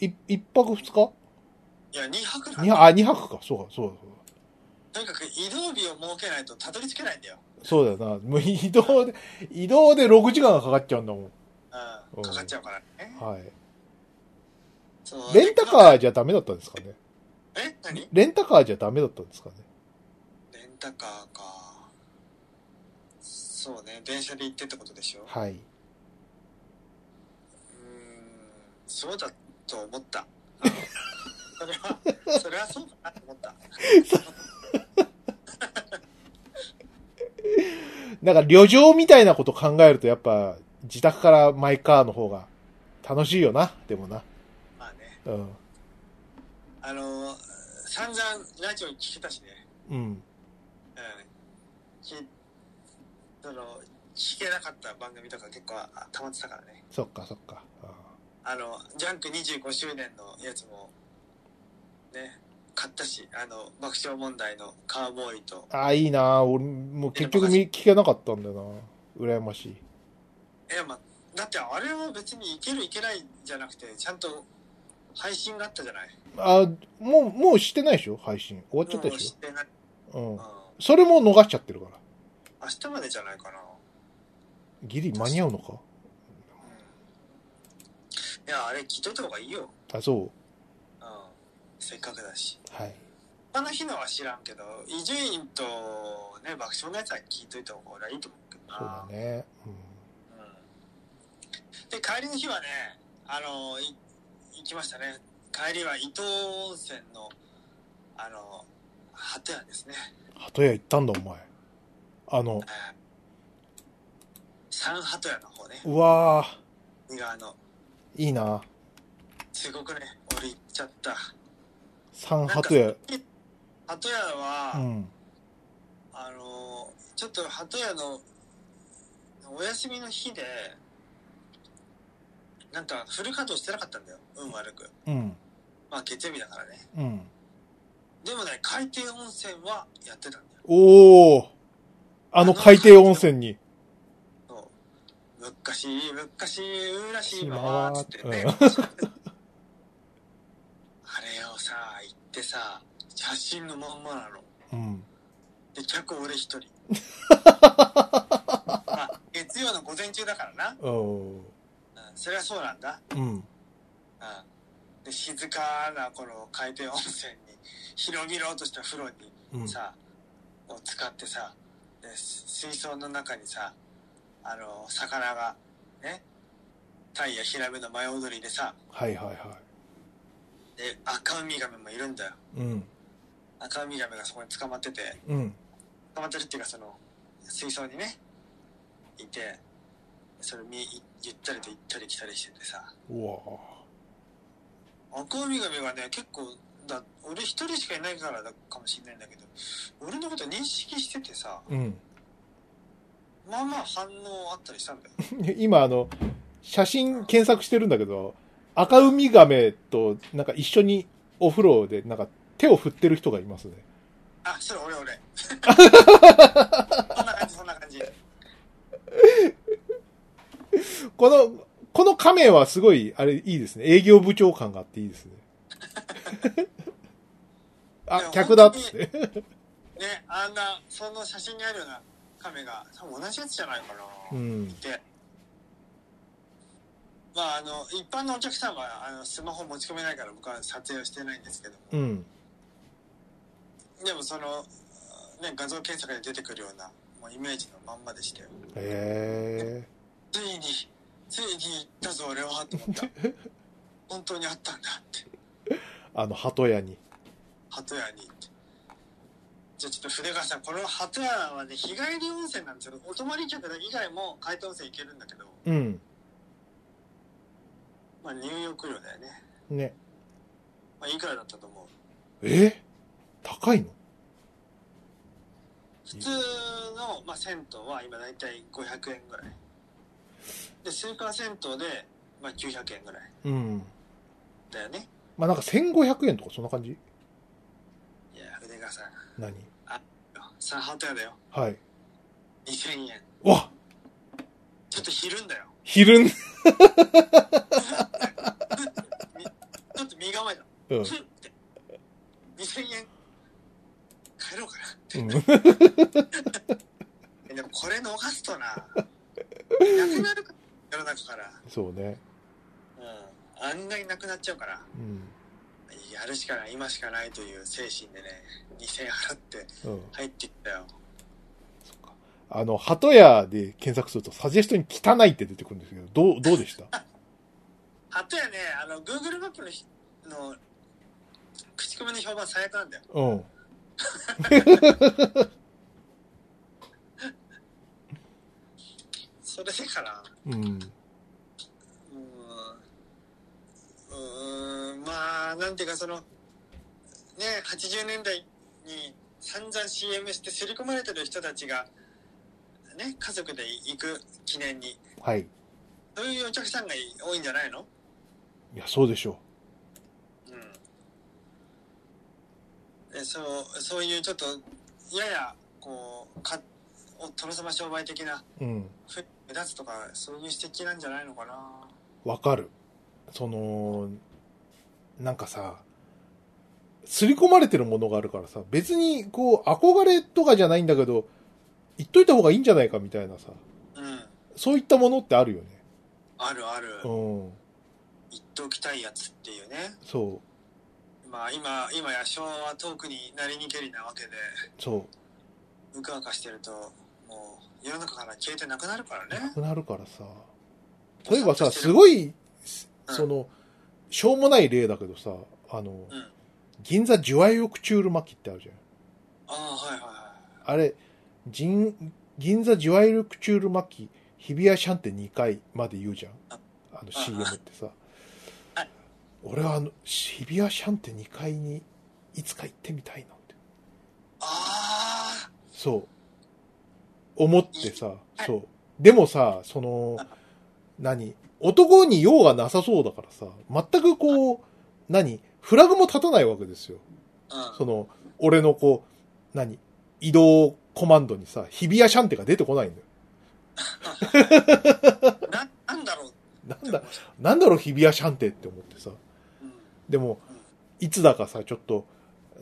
で一泊二日？いや、2泊なん二泊、だ。あ、二泊か。そうか、そうだ、そうとにかく移動日を設けないとたどり着けないんだよ。だ。そうだよな。もう移動で、移動で6時間がかかっちゃうんだもん。う。うんんかかっちゃうからね。はい。レンタカーじゃダメだったんですかね。え？何？レンタカーじゃダメだったんですかね。レンタカーか。そうね、電車で行ってってことでしょ？うはい。ーん、そうだと思った。あのそれは、それはそうかなと思った。なんか旅情みたいなこと考えるとやっぱ自宅からマイカーの方が楽しいよな。でもな。うん。あの、散々ラジオ聞けたしね。うん。うん。きその、聞けなかった番組とか結構あ溜まってたからね。そっかそっか。あの、ジャンク25周年のやつも、ね、買ったし、あの、爆笑問題のカーボーイと、ああ、いいな俺もう結局見聞けなかったんだよな。羨ましい。いや、まあ、だってあれは別にいけるいけないじゃなくて、ちゃんと配信があったじゃない？あもう、もうしてないでしょ？配信。終わっちゃったでししてない。ょうんうん。。それも逃しちゃってるから。明日までじゃないかな。ギリ間に合うのか？いや、あれ聞いといた方がいいよ。あ、そう。うん。せっかくだし。はい。他の日のは知らんけど、伊集院とね、爆笑のやつは聞いといた方がいいと思うけどな。そうだね。うん。うん。で、帰りの日はね、あの、い行きましたね。帰りは伊東温泉の、あの、鳩屋ですね。鳩屋行ったんだ、お前。あのえ、ー三鳩屋の方ね。うわー、右側の。いいなすごくね、俺行っちゃった。三鳩屋。鳩屋は、うん。あの、ちょっと鳩屋のお休みの日で、なんかフル稼働してなかったんだよ。運悪く。うん。まあ月曜日だからね。うん。でもね、海底温泉はやってたんだよ。おー。あの海底温泉に。そう。昔、昔、うらしい今わはつってね。うん あれをさ、行ってさ、写真のまんまなの。うん。で、客俺一人。まあ、月曜の午前中だからな。うん。うん、それはそうなんだ。うん。うん。で、静かなこの海底温泉に、広々とした風呂うんに。さ、を使ってさ、で、水槽の中にさ、あの、魚が、ね、タイやヒラメの舞踊りでさ、はいはいはで、赤ウミガメもいるんだよ。い。うん。赤ウミガメがそこに捕まってて、うん。捕まってるっていうかその、水槽にね、いて、それみ、ゆったりと行ったり来たりしててさ、うわ赤ウミガメがね、結構、だ、俺一人しかいないからだかもしれないんだけど、俺のこと認識しててさ、うん。まあまあ反応あったりしたんだよ。今あの、写真検索してるんだけど、赤ウミガメとなんか一緒にお風呂でなんか手を振ってる人がいますね。あ、それ俺俺。そんな感じ、そんな感じ。この、この仮面はすごい、あれいいですね。営業部長感があっていいですね。あ、客だっつって。ね、あんな、その写真にあるような亀が、多分同じやつじゃないかな。うん。で、まあ、あの、一般のお客さんは、あの、スマホ持ち込めないから僕は撮影をしてないんですけども、うん。でもその、ね、画像検索で出てくるような、もうイメージのまんまでしたよ。へついに、ついに行ったぞ俺は、と思った。本当にあったんだって。ー。あの、鳩屋に。鳩屋にって。じゃあちょっと筆川さん、この鳩屋はね、日帰り温泉なんですよ。お泊まり客以外も海底温泉行けるんだけど、うん。まあ入浴料だよね。ね。まあいくらだったと思う？え？高いの？普通の、まあ、銭湯は今大体500円ぐらい。で、スーパー銭湯で、まあ900円ぐらいうん。だよね。まあなんか1500円とかそんな感じ？いや、筆川さん、何？さあ、鳩屋だよ。はい。2000円。わちょっとひるんだよ。昼ん。みちょっと身構えた。うん。ふんって。2000円。帰ろうかな。うんえでもこれ逃すとな、なくなるから、世の中から。そうね。うん。あんなになくなっちゃうから、うん。やるしかない、今しかないという精神でね、2000円払ってうん。入っていったよ。そっか。あの、鳩屋で検索するとサジェストに汚いって出てくるんですけど、どう、どうでした？あとやね、あの、Google マップのひの、口コミの評判最悪なんだよ。うん。それでかな。うん。うーん。うーん、まあ、なんていうかその、ね、80年代に散々 CM して刷り込まれてる人たちが、ね、家族で行く記念に、はい。そういうお客さんが多いんじゃないの？いや、そうでしょうん。でそう、そういうちょっと、やや、こう、か、お殿様商売的な、う。うん。ふ目立つとか、そういう指摘なんじゃないのかな。わかる。その、なんかさ、刷り込まれてるものがあるからさ、別にこう、憧れとかじゃないんだけど、言っといた方がいいんじゃないかみたいなさ、うん。そういったものってあるよね。あるある。うん。言っておきたいやつっていうね。そまあ今、今や昭和は遠くになりにけりなわけで、う、そうかうかしてると、世の中から消えてなくなるからう。なね。くなるからさ。例えばさ、すごい、うんその、しょうもない例だけどさ、あの、うん。銀座ジュワイオクチュール巻きってあるじゃん。ああ、はいはいはあれ、銀銀座ジュワイルクチュール巻き、日比谷シャンテ2回まで言うじゃん。ああの CM ってさはい。俺はあの、日比谷シャンテ2階にいつか行ってみたいなって。い。あそう。思ってさ、はいそう。でもさ、その、何？男に用がなさそうだからさ、全くこう、何？フラグも立たないわけですよ。あ、その、俺のこう、何？移動コマンドにさ、日比谷シャンテが出てこないんだよ。うん。な、なんだろうなんだ、なんだろう日比谷シャンテって思ってさ。うん。でも、いつだかさ、ちょっと、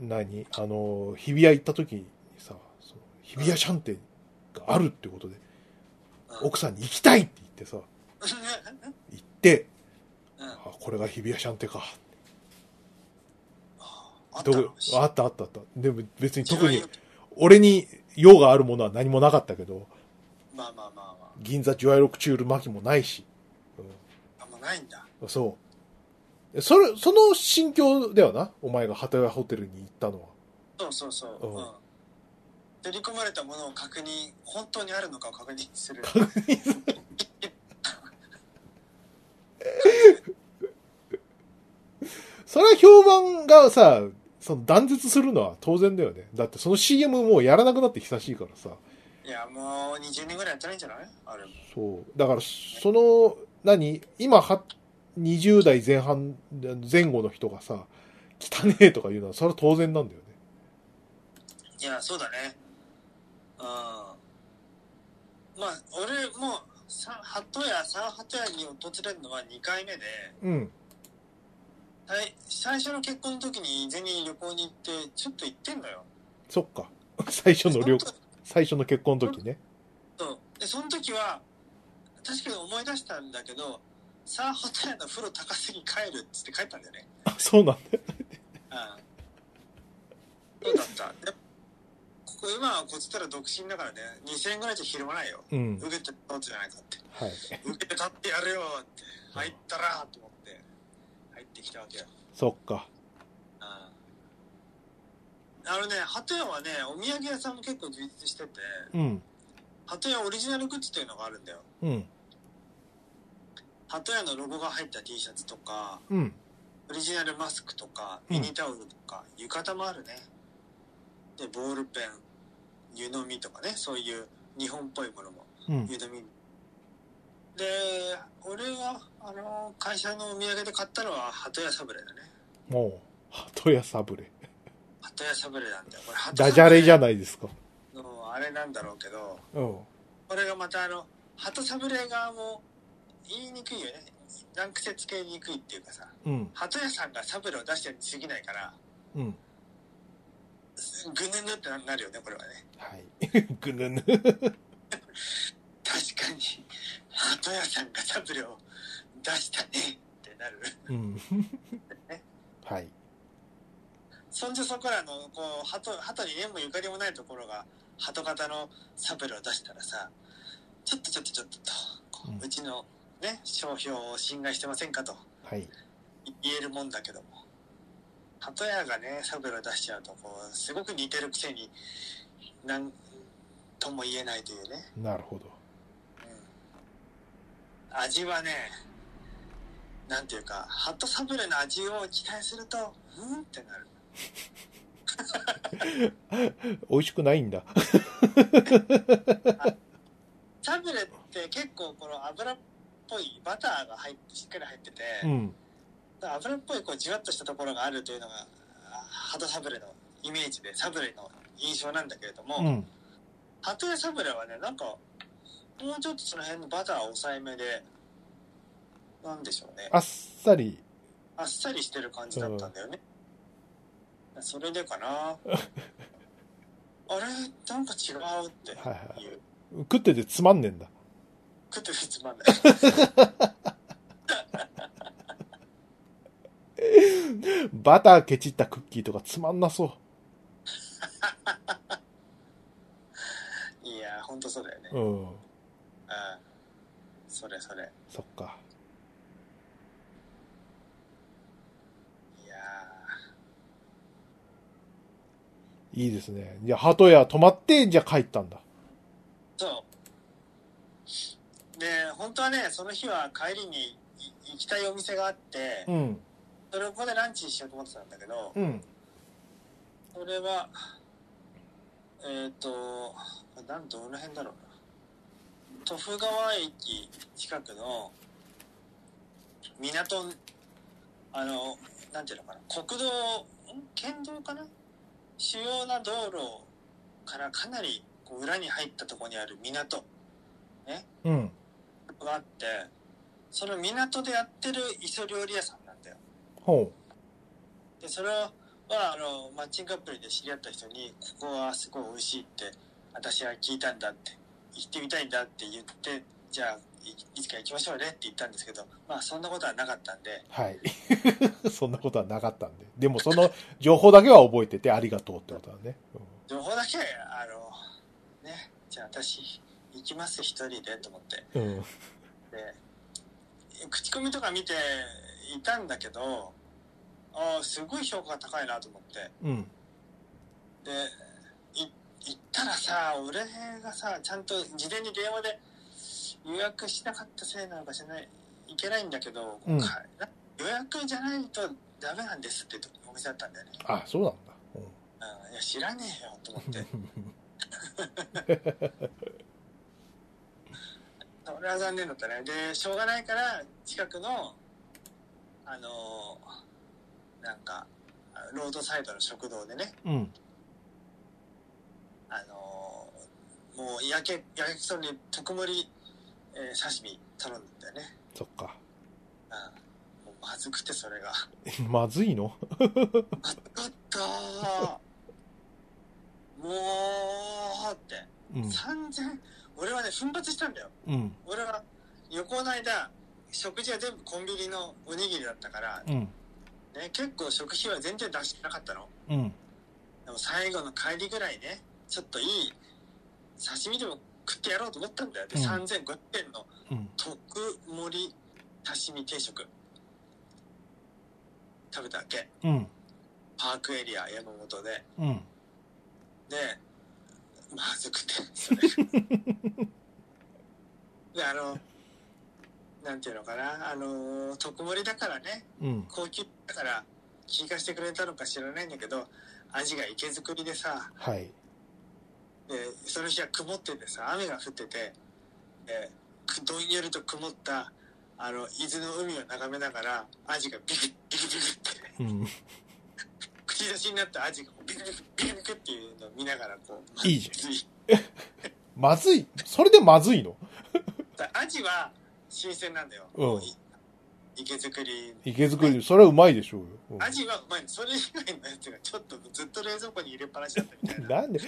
何？あの、日比谷行った時にさ、その日比谷シャンテがあるってことで、うん奥さんに行きたいって言ってさ、行って、うんあ、これが日比谷シャンテか。あったあったあったあった。でも別に特に俺に用があるものは何もなかったけど、まあまあまあま銀座ジュアイロクチュール巻きもないし、あ。あんまないんだ。うん、そう。それ、その心境だよな？お前が鳩屋ホテルに行ったのは。そうそうそう。うんうん。取り込まれたものを確認、本当にあるのかを確認する。それは評判がさ、その断絶するのは当然だよね。だってその CM もうやらなくなって久しいからさ。いや、もう20年ぐらいやってないんじゃないあれも。そう。だから、その、何？今は、20代前半、前後の人がさ、汚ねえとか言うのは、それは当然なんだよね。いや、そうだね。うん。まあ、俺も、さ、鳩屋、サン鳩屋に訪れるのは2回目で、うん。最最初の結婚の時に伊豆に旅行に行って、ちょっと行ってんのよ。そっか。最初の旅そ、最初の結婚の時ね。そう。で、その時は、確かに思い出したんだけど、サン鳩屋の風呂高すぎ帰るっつって帰ったんだよね。あ、そうなんだ。うん。そうだった？でここ今はこっちたら独身だからね、2000円ぐらいじゃひるまないよ。うん。受けてたんじゃないかって。はい。受けて立ってやるよって入ったらと思って入ってきたわけよ、そっか。うん、あのね鳩屋はねお土産屋さんも結構充実しててうん。鳩屋オリジナルグッズっていうのがあるんだようん。鳩屋のロゴが入った T シャツとかうん。オリジナルマスクとかうんミニタオルとか、浴衣もあるねでボールペン湯飲みとかねそういう日本っぽいものもうん。湯飲みで俺はあの会社のお土産で買ったのは鳩屋サブレだねもう、鳩屋サブレ。鳩屋サブレなんだよこれ鳩ダジャレじゃいないですか。のあれなんだろうけどうん。これがまたあの鳩サブレ側も言いにくいよね難癖つけにくいっていうかさうん。鳩屋さんがサブレを出してるに過ぎないからうん。ぐぬぬってなるよねこれはねはい。ぐぬぬ。確かに鳩屋さんがサブレを出したねってなるうん。はい。そんじょそこらのこう鳩鳩に縁もゆかりもないところが鳩型のサブレを出したらさちょっとちょっとちょっととこう,、ちのね商標を侵害してませんかとはい。言えるもんだけども鳩屋がねサブレを出しちゃうとこうすごく似てるくせになんとも言えないというね、なるほど。うん、味はねなんていうか鳩サブレの味を期待するとうんってなる 美味しくないんだ。サブレって結構この油っぽいバターが入ってしっかり入ってて、うん。油っぽいこうじわっとしたところがあるというのがあ鳩サブレのイメージでサブレの印象なんだけれども、うん。鳩屋サブレはねなんかもうちょっとその辺のバター抑えめでなんでしょうね。あっさり。あっさりしてる感じだったんだよね、それでかな。あれ？なんか違うっていう、はいはい。食っててつまんねえんだ。食っててつまんない バターケチったクッキーとかつまんなそう。いやほんとそうだよね、うん。うんそれそれそっか。いやいいですね。じゃあ、鳩屋泊まって、じゃあ帰ったんだ。ーそうで本当はねその日は帰りにい行きたいお店があって、うん。それをここでランチしようと思ってたんだけど、うん。それはえっ、となんどの辺だろうな。都府川駅近くの港あのなんていうのかな。国道ん？県道かな？主要な道路からかなりこう裏に入ったところにある港。うん。があってその港でやってる磯料理屋さんほでそれをはあのマッチングアプリで知り合った人に「ここはすごい美味しいって私は聞いたんだ」って行ってみたいんだって言ってじゃあいいつか行きましょうねって言ったんですけどまあそんなことはなかったんではい。そんなことはなかったんで。でもその情報だけは覚えててありがとうってことだね。情報だけあのねじゃあ私行きます一人でと思ってうん。うん。で口コミとか見ていたんだけどああすごい評価が高いなと思って。うん。でい行ったらさ俺がさちゃんと事前に電話で予約しなかったせいなのかしらないいけないんだけど、うん。か予約じゃないとダメなんですってお店だったんだよね、あ、そうなんだ。うん、いや知らねえよと思って。それは残念だったね。でしょうがないから近くのあのなんかロードサイドの食堂でねうん。うん。あのもう焼け焼けそうに特盛り、えー刺身頼んだんだよね、そっか。うん、もうまずくてそれがまずいの？まずかったもうってうん。3000俺はね奮発したんだようん。俺は旅行の間食事は全部コンビニのおにぎりだったから、うん。ね、結構食費は全然出してなかったのうん。でも最後の帰りぐらいねちょっといい刺身でも食ってやろうと思ったんだよで、うん3500円のうん。特盛り刺身定食食べたわけうん。パークエリア山本でうん。でまずくてそれ であのなんていうのかなあの特盛りだからねうん。高級だから聞かせてくれたのか知らないんだけど味が池作りでさはい。でその日は曇っててさ雨が降っててどんよりと曇ったあの伊豆の海を眺めながらアジがビクッビクビクってうん。口出しになったアジがビクビクビクビクっていうのを見ながらこういいじゃんまずい。それでまずいの？だアジは新鮮なんだよ、うん。い池作り。池作り、それはうまいでしょうよ。うんアジはうまいそれ以外のやつがちょっとずっと冷蔵庫に入れっぱなしだったみたいな。なんで、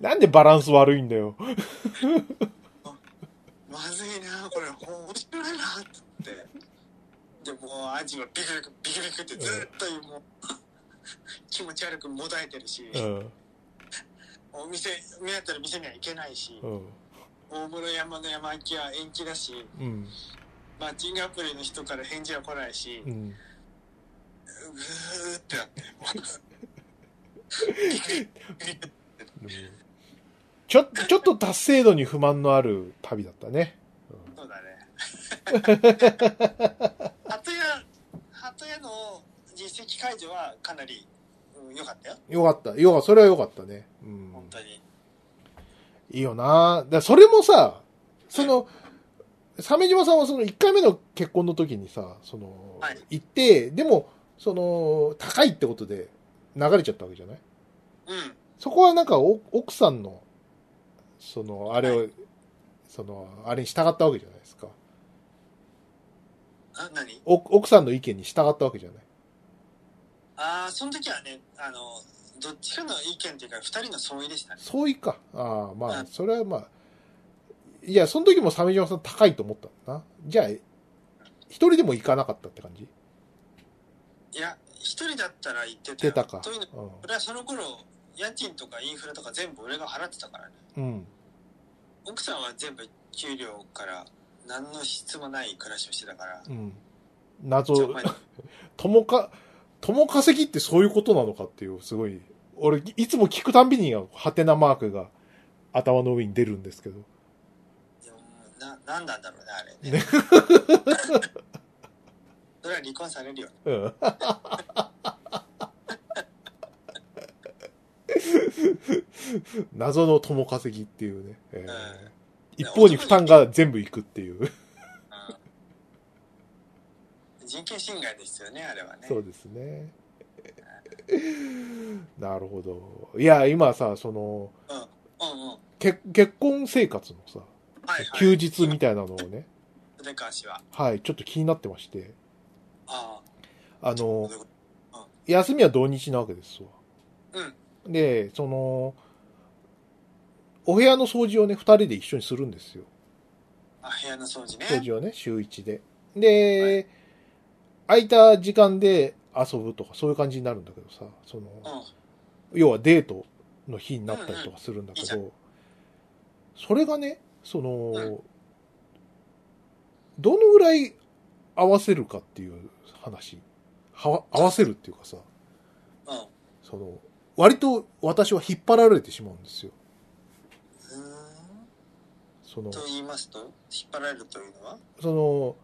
なんでバランス悪いんだよ。まずいなこれ。面白いなって。でもうアジはビクビクビクビクってずっともう。気持ち悪くもだえてるし、うん。お店目当たる店には行けないし、うん。大室山の山行きは延期だしうん。マッチングアプリの人から返事は来ないし、うん。ぐーってなって ちょ、ちょっと達成度に不満のある旅だったね。そうだね。鳩屋、鳩屋の実績解除はかなりうん良、かったよ。よかった。よかそれはよかったね。うん。本当に。いいよなだそれもさ、その、鮫島さんはその1回目の結婚の時にさ、その、はい行って、でも、その、高いってことで流れちゃったわけじゃない？うん。そこはなんかお奥さんの、その、あれを、その、あれに従ったわけじゃないですか。あ、何？お奥さんの意見に従ったわけじゃない？ああ、その時はね、あの、どっちかの意見っていうか、二人の相違でしたね。そういか。ああ、まあう、んそれはまあ、いや、その時も鮫島さん高いと思ったんだな。じゃあ、一人でも行かなかったって感じ？いや、一人だったら言ってたよ。出たかというの、。俺はその頃、家賃とかインフラとか全部俺が払ってたからね。うん。うん。奥さんは全部給料から何の質もない暮らしをしてたから。うん。謎ちょ、お前 友か、友稼ぎってそういうことなのかっていう、すごい、俺、いつも聞くたんびに、ハテナマークが頭の上に出るんですけど。な、なんなんだろうね、あれね。それは離婚されるよね。うん。謎の友稼ぎっていうね。えーうん一方に負担が全部いくっていう。うん人権侵害ですよね、あれはね。そうですね。なるほど。いや、今さ、その、うんうん。け結婚生活のさ、はいはい。休日みたいなのをね、は。はい、ちょっと気になってまして、ああのあ。、休みは土日なわけですわ。うん。で、その、お部屋の掃除をね、二人で一緒にするんですよ。あ、部屋の掃除ね。掃除をね、週一で。で、空いた時間で遊ぶとか、そういう感じになるんだけどさ、その、うん。要はデートの日になったりとかするんだけうんうんそれがね、その、うんどのぐらい合わせるかっていう話。は合わせるっていうかさ、うん。うその、割と私は引っ張られてしまうんですよ。その、と言いますと、引っ張られるというのは？その、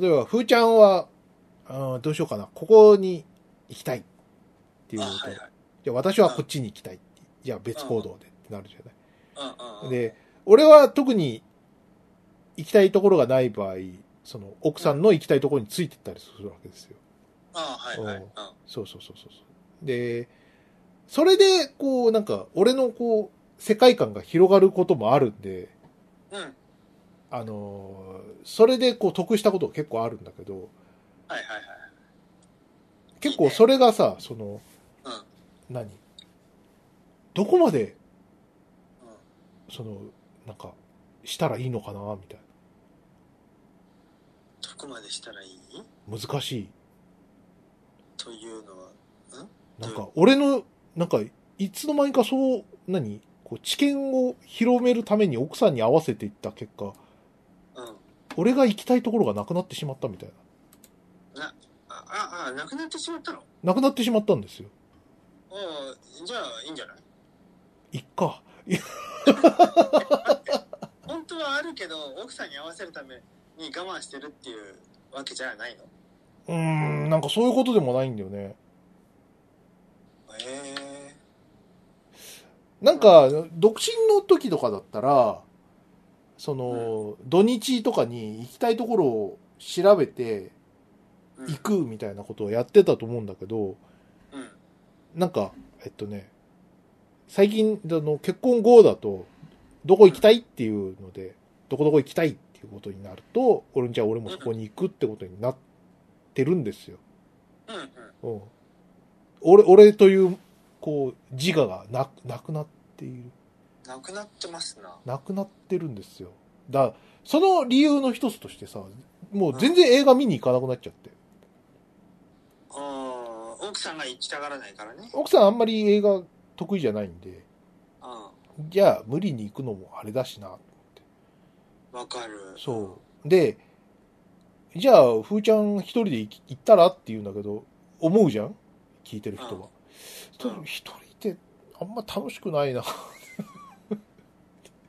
例えば、ふーちゃんは、どうしようかな、ここに行きたいっていうあ、と、はいはい。じゃあ私はこっちに行きたい。じゃあ別行動でってなるじゃない。で、俺は特に行きたいところがない場合、その奥さんの行きたいところについてったりするわけですよ。あはいはい。そうそうそうそう。で、それで、こう、なんか、俺のこう、世界観が広がることもあるんで、うん。あのーそれでこう得したことが結構あるんだけど、はいはいはい。結構それがさ、その、うん。何？どこまで、うん。その、なんか、したらいいのかな、みたいどこまでしたらいい？な。難しい。というのは、なんか、俺の、なんか、いつの間にかそう、何？こう、知見を広めるために奥さんに合わせていった結果、うん。俺が行きたいところがなくなってしまったみたいな。な、あ、あ、あ、なくなってしまったの？なくなってしまったんですよ。ああ、じゃあいいんじゃない？いっか。本当はあるけど、奥さんに合わせるために我慢してるっていうわけじゃないの？うーん、なんかそういうことでもないんだよね。ええなんか、独身の時とかだったら、その、土日とかに行きたいところを調べてうん行くみたいなことをやってたと思うんだけど、うん。なんか、えっとね、最近、あの、結婚後だと、どこ行きたいっていうので、どこどこ行きたいっていうことになると、俺じゃあ俺もそこに行くってことになってるんですよ。うんうん。うん。俺、俺という、こう、自我がな、なくなっている。なくなってますな。なくなってるんですよ。だその理由の一つとしてさ、もう全然映画見に行かなくなっちゃって。奥さんが行きたがらないからね。奥さんあんまり映画得意じゃないんで、うん。じゃあ無理に行くのもあれだしな。わかる。そう。で、じゃあ、ふーちゃん一人で行ったらって言うんだけど、思うじゃん？聞いてる人は。一人ってあんま楽しくないな。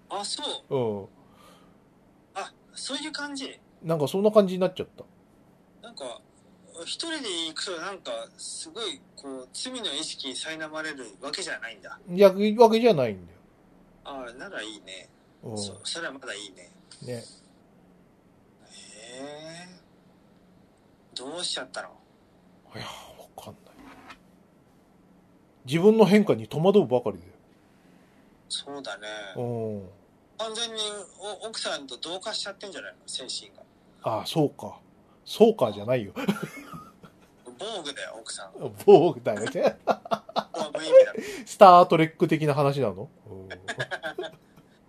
あ、そう。うん。あ、そういう感じ。なんかそんな感じになっちゃった。なんか、一人で行くとなんか、すごい、こう、罪の意識に苛まれるわけじゃないんだ。いや、わけじゃないんだよ。ああ、ならいいね。うん。そ、それはまだいいね。ね。へえ。どうしちゃったの？いや、わかんない。自分の変化に戸惑うばかりそうだね。だよ。うん。完全にお奥さんと同化しちゃってんじゃないの？精神が。ああ、そうか。そうかじゃないよ。防具だよ、奥さん。防具だよね。スタートレック的な話なの、うん、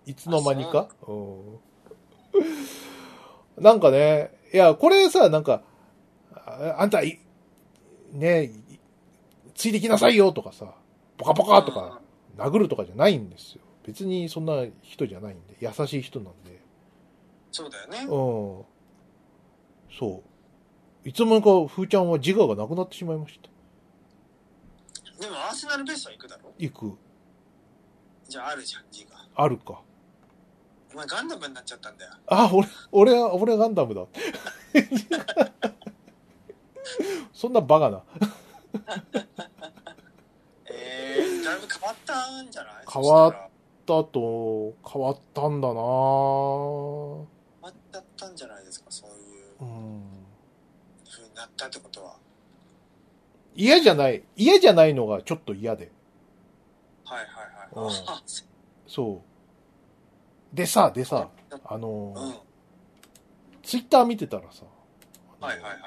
いつの間にか？うん。なんかね、いや、これさ、なんか、ああんた、いね、いついてきなさいよとかさ、ポカポカとか、殴るとかじゃないんですよ。別にそんな人じゃないんで、優しい人なんで。そうだよね。うん。そう。いつの間にか、ふーちゃんは自我がなくなってしまいました。でも、アーセナルベースは行くだろ？行く。じゃあ、あるじゃん、字が。あるか。お前、ガンダムになっちゃったんだよ。あ、俺、俺は、俺はガンダムだ。そんなバカな。えー、だいぶ変わったんじゃない？変わったと、変わったんだな変わっちゃったんじゃないですか、そういううん。なったってことは？嫌じゃない。嫌じゃないのがちょっと嫌で。はいはいはい。うんあ そう。でさ、でさ、あのうん。はいツイッター見てたらさ、あのはいはい。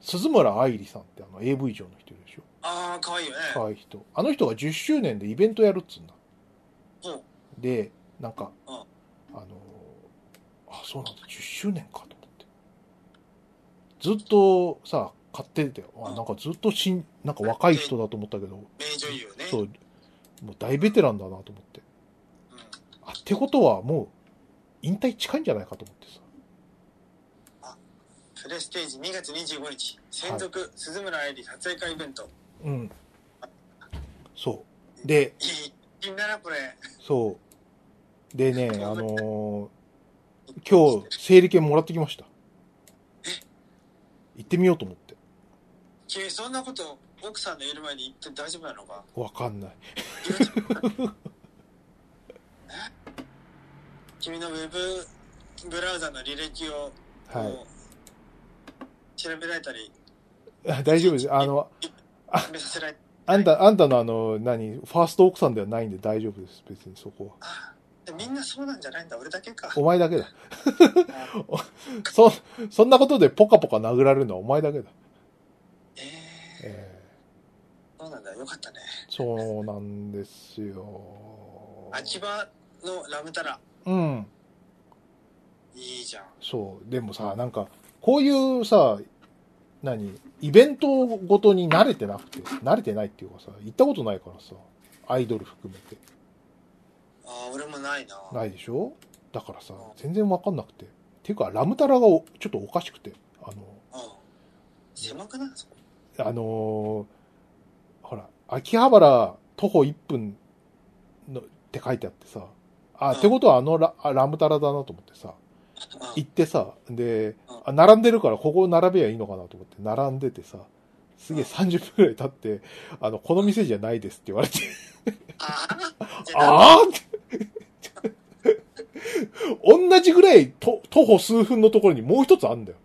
鈴村愛理さんってあの AV 上の人でしょ？ああ、かわいいよね。可愛い人。あの人が10周年でイベントやるっつうんだ。うんで、なんか、うんあの、あ、そうなんだ、10周年かと。ずっとさ、買ってて、あ、うんなんかずっとしん、なんか若い人だと思ったけど、名女優ね。そう、もう大ベテランだなと思って。うん。あ、ってことはもう、引退近いんじゃないかと思ってさ。プレステージ2月25日、専属鈴村愛理撮影会イベント。うん。そう。で、いい、気にならこれ。そう。でね、あのー今日、整理券もらってきました。行ってみようと思って。君、そんなこと、奥さんのいる前に言って大丈夫なのか？わかんない。君のウェブブラウザの履歴を、はいこう調べられたり、あ大丈夫です。あの、決めさせられあんた、あんたのあの、何、ファースト奥さんではないんで大丈夫です。別にそこは。みんなそうなんじゃないんだ、俺だけか。お前だけだ。あそ、そんなことでポカポカ殴られるのはお前だけだ。ええー、そうなんだ、よかったね。ーそうなんですよ。秋葉のラムタラ、うん。いいじゃん。そう。でもさ、なんか、こういうさ、何イベントごとに慣れてなくて、慣れてないっていうかさ、行ったことないからさ、アイドル含めて。ああ、俺もないな。ないでしょ？だからさ、全然わかんなくて。っていうか、ラムタラがおちょっとおかしくて。あの、うん。狭くない？そこ。あのーほら、秋葉原徒歩1分のって書いてあってさ、あ、うん。ってことはあのラあラムタラだなと思ってさ、うん。行ってさ、で並んでるからここ並べばいいのかなと思って、並んでてさ、すげえうん。30分くらい経って、あの、この店じゃないですって言われて、ああじゃあああって同じぐらいと徒歩数分のところにもう一つあんだよ。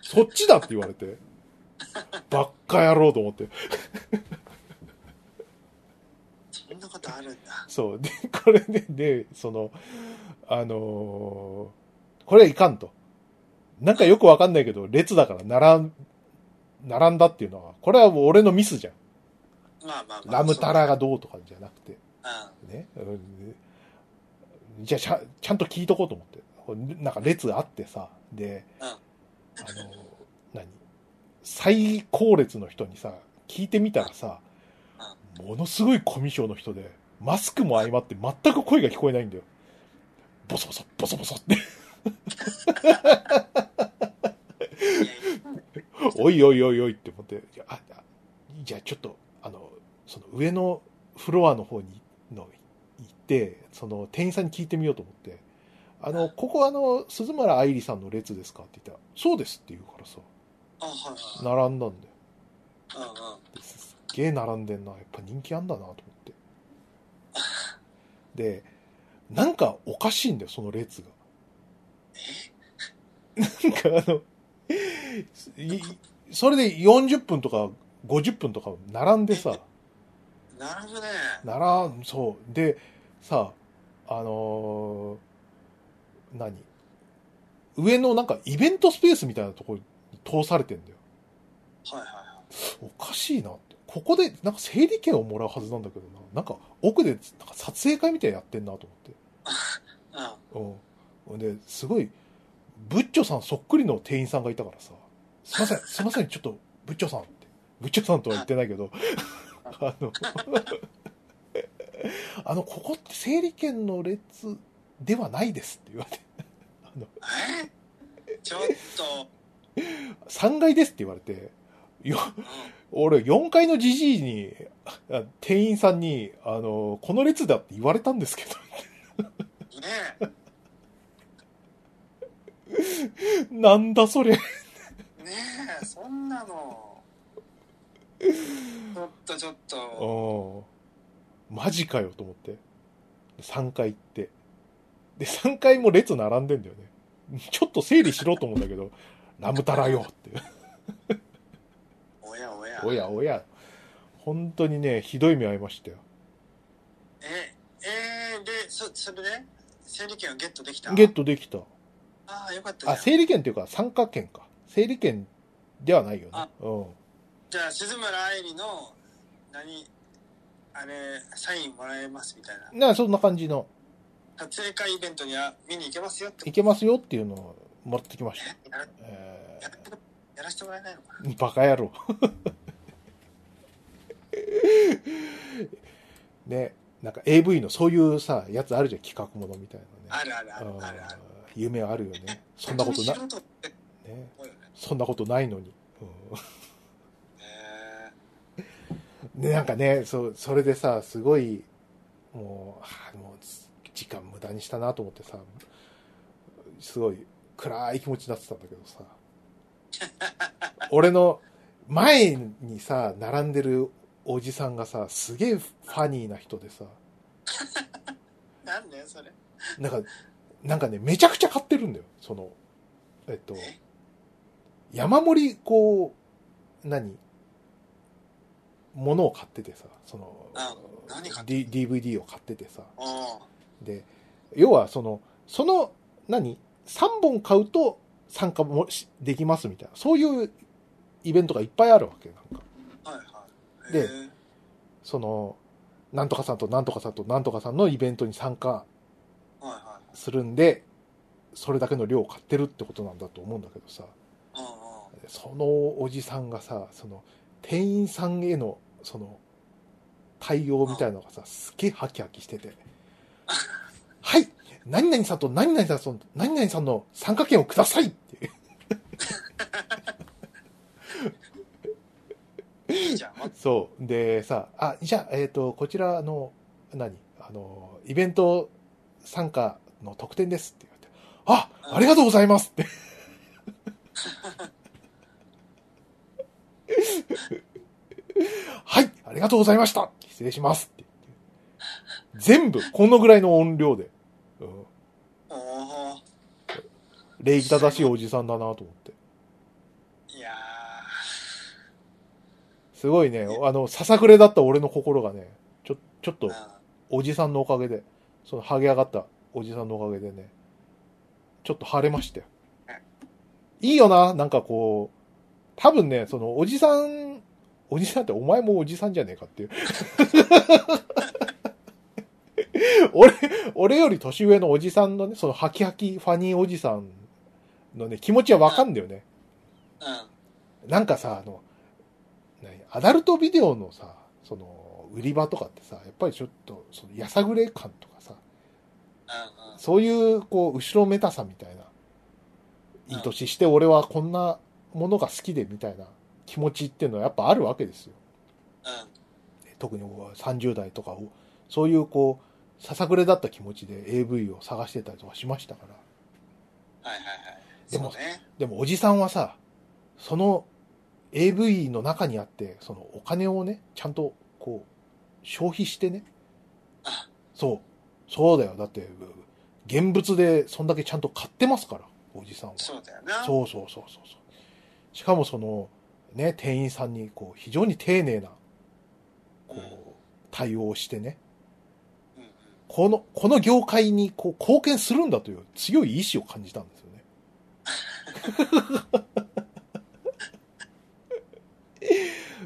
そっちだって言われて。ばっか野郎と思って。そんなことあるんだ。そう。で、これで、で、その、あのーこれはいかんと。なんかよくわかんないけど、列だから並ん、並んだっていうのは、これはもう俺のミスじゃん。まあまあまあ。ラムタラがどうとかじゃなくて。そうね。うんじゃあちゃ、んと聞いとこうと思って。なんか列があってさ、で、うんあの、何？最高列の人にさ、聞いてみたらさ、ものすごいコミュ障の人で、マスクも相まって全く声が聞こえないんだよ。ボソボソ、ボソボソって。おいおいおいおいって思って、じゃあ、あじゃあちょっと、あの、その上のフロアの方にのその店員さんに聞いてみようと思って、あの、ここあの、鈴村愛理さんの列ですかって言ったら、そうですって言うからさ。並んだんだよ。すっげえ並んでんな。やっぱ人気あんだなと思って。で、なんかおかしいんだよ、その列が。なんかあの、いそれで40分とか50分とか並んでさ、並ぶね。並ん、そう。で、さ、あのー何？上のなんかイベントスペースみたいなところに通されてんだよ。はいはいはい。おかしいなって。ここで、なんか整理券をもらうはずなんだけどな。なんか奥で、なんか撮影会みたいなのやってんなとうん。思って。うん。で、すごい、ブッチョさんそっくりの店員さんがいたからさ、すいません、すいません、ちょっと、ブッチョさんって。ブッチョさんとは言ってないけど、あの、あの、ここって整理券の列ではないですって言われて、え？ちょっと、3階ですって言われて、よ、うん。俺、4階のじじいに、あ店員さんに、あの、この列だって言われたんですけど、ね なんだそれ。え、ねえ、そんなの。ちょっとちょっと。うん。マジかよと思って。3階行って。で、3階も列並んでんだよね。ちょっと整理しろと思うんだけど、ラムタラよって。おやおや。おやおや。本当にね、ひどい目合いましたよ。え、えー、で、そ、それで？整理券をゲットできた？ゲットできた。ああ、よかったあ、ん。整理券っていうか参加券か。整理券ではないよねあ。うん。じゃあ、鈴村愛理の、何、あれ、サインもらえますみたいな。なそんな感じの、撮影会イベントには見に行けますよって。いけますよっていうのをもらってきました。やらえややらせてもらえないのかなー、バカ野郎。ね、なんか AV のそういうさ、やつあるじゃん、企画ものみたいなね。あるあるあるあるある。夢はあるよね。そんなことな、本当に素人ってね、思うよね。そんなことないのに。うんへで、なんかね、そう、それでさ、すごい、もう、はあもう、時間無駄にしたなと思ってさ、すごい暗い気持ちになってたんだけどさ、俺の前にさ、並んでるおじさんがさ、すげえファニーな人でさ、ー なんだよ、それ。なんか、なんかね、めちゃくちゃ買ってるんだよ、その、えっと、山盛り、こう、何？物を買っててさ、その D- DVD を買っててさ、うん。で、要はその、その、何 ?3 本買うと参加もしできますみたいな、そういうイベントがいっぱいあるわけ、なんか。はいはい。でその、なんとかさんとなんとかさんとなんとかさんのイベントに参加するんで、それだけの量を買ってるってことなんだと思うんだけどさ。そのおじさんがさ、その、店員さんへの、その、対応みたいなのがさ、すげえハキハキしてて、はい何々さんと何々さんと何々さんの参加券をくださいっていう。そう。で、さ、あ、じゃあ、えっ、と、こちら、あの、何？あの、イベント参加の特典ですって言われて、あ、ありがとうございますって。はい、ありがとうございました失礼します。全部、このぐらいの音量で。うん、礼儀正しいおじさんだなと思って。いやすごいね、あの、ささくれだった俺の心がね、ちょ、ちょっと。おじさんのおかげで、その、ハゲ上がったおじさんのおかげでね、ちょっと晴れましたよ。いいよな、なんかこう、多分ね、その、おじさん、おじさんってお前もおじさんじゃねえかっていう。俺、俺より年上のおじさんのね、そのハキハキファニーおじさんのね、気持ちはわかんだよね。うん。なんかさ、あの、アダルトビデオのさ、その、売り場とかってさ、やっぱりちょっと、その、やさぐれ感とかさ、そういう、こう、後ろめたさみたいな、いい年して俺はこんなものが好きでみたいな気持ちっていうのはやっぱあるわけですよ。うん。特に30代とかを、そういうこう、ささくれだった気持ちで AV を探してたりとかしましたから。はいはいはい。でもね。でもおじさんはさ、その AV の中にあって、そのお金をね、ちゃんとこう、消費してね。あそう。そうだよ。だって、現物でそんだけちゃんと買ってますから、おじさんは。そうだよな。そうそうそうそうそう。しかもその、ね、店員さんにこう、非常に丁寧な、こう対応をしてね。うんうん。この、この業界にこう貢献するんだという強い意志を感じたんですよね。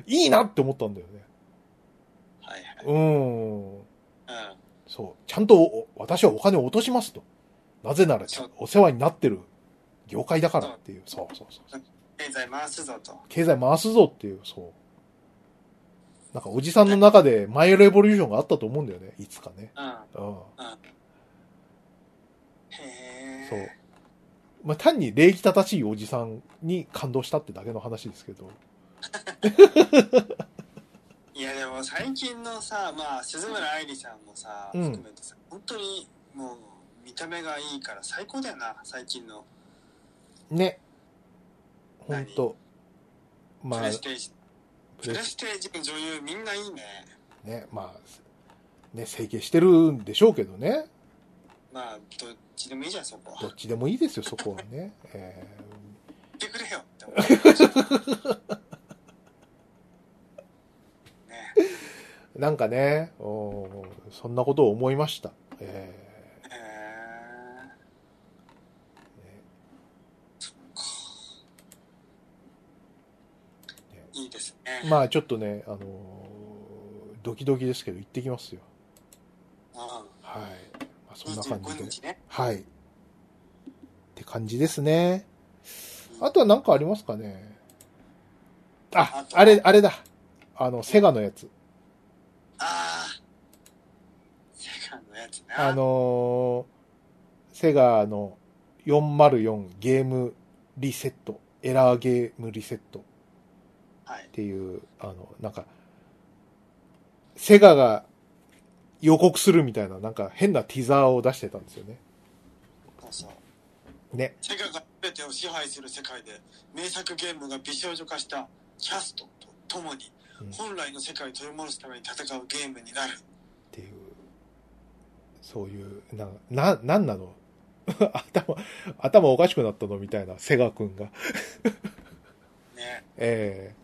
いいなって思ったんだよね。はいはい。うーん。うん。そう。ちゃんとお私はお金を落としますと。なぜならそうお世話になってる業界だからっていう。そうそうそう。経済回すぞと。経済回すぞっていう、そう。なんかおじさんの中でマイレボリューションがあったと思うんだよね。いつかね。うん。うん。へえ。そう。まあ、単に礼儀正しいおじさんに感動したってだけの話ですけど。いやでも最近のさ、まあ、鈴村愛理さんもさ、うん含めてさ、本当にもう見た目がいいから最高だよな、最近のね。ほんと。まあプレ、ステージ。ププレスレステージの女優みんないいね。ね、まあ、ね、整形してるんでしょうけどね。まあ、どっちでもいいじゃん、そこは。どっちでもいいですよ、そこはね。え言ってくれよって思う。ねーなんかね、おそんなことを思いました。えへえ。ーねいいですね。まあちょっとね、あのードキドキですけど行ってきますよ。うはい。まあ、そんん。な感じ25で。日ね。はい。って感じですね。あとは何かありますかねああれ、あれだ。あの、セガのやつ。ああ。セガのやつな。あのーセガの404ゲームリセット、エラーゲームリセットっはい。ていう、あの、なんか、セガが予告するみたいな、なんか変なティザーを出してたんですよね。ね。セガが全てを支配する世界で名作ゲームが美少女化したキャストと共にうん本来の世界を取り戻すために戦うゲームになる。っていう、そういう、な、な、なんなの？頭、頭おかしくなったの？みたいな、セガくんが。ね。え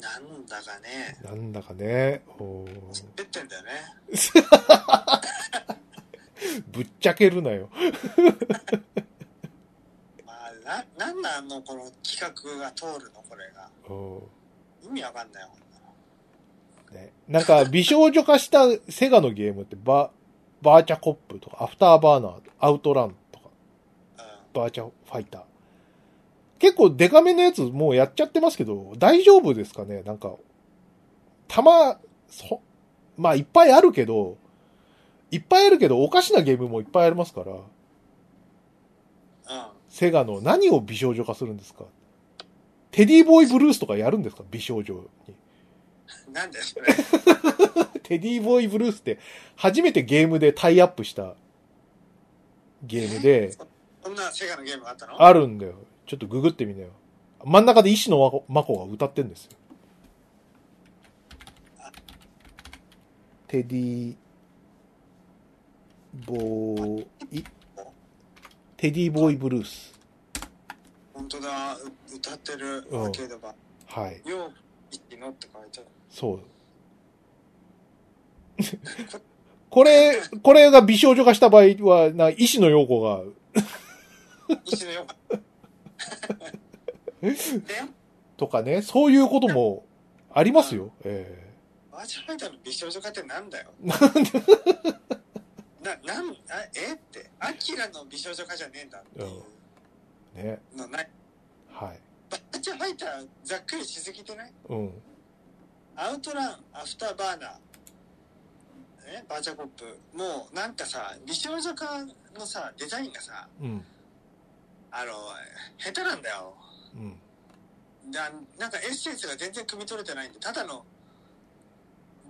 なんだかねえ。なんだかね、おー出てんだよね。ぶっちゃけるなよ。まあ、な、なんなんのこの企画が通るのこれが。お意味わかんないよ。ーね、なんか、美少女化したセガのゲームって、バ、バーチャコップとか、アフターバーナー、アウトランとか、うん。バーチャファイター。結構デカめのやつもうやっちゃってますけど、大丈夫ですかね？なんか、たま、そ、まあいっぱいあるけど、いっぱいあるけど、おかしなゲームもいっぱいありますから、うん。セガの何を美少女化するんですか？テディボーイブルースとかやるんですか？美少女に。なんだよ、それ。テディボーイブルースって初めてゲームでタイアップしたゲームで、そんなセガのゲームがあったの？あるんだよ。ちょっとググってみなよ。真ん中で石野真子が歌ってんですよ。テディボーイ、テディボーイブルース。本当だ、う歌ってるうんアーケー。はい。よう、一のって書いてある。そう。これ、これが美少女化した場合は、な、石野陽子が、石のよで、とかね、そういうこともありますよ。えバーチャファイターの美少女化ってなんだよ。えなんで、な、なん、あえ？って、アキラの美少女化じゃねえんだっていうね。のない。はい。バーチャファイターざっくりしすぎてない？うん。アウトラン、アフターバーナー、ね、バーチャコップ、もうなんかさ、美少女化のさ、デザインがさ、うん。あの、下手なんだよ。うん。だなんかエッセンスが全然汲み取れてないんで、ただの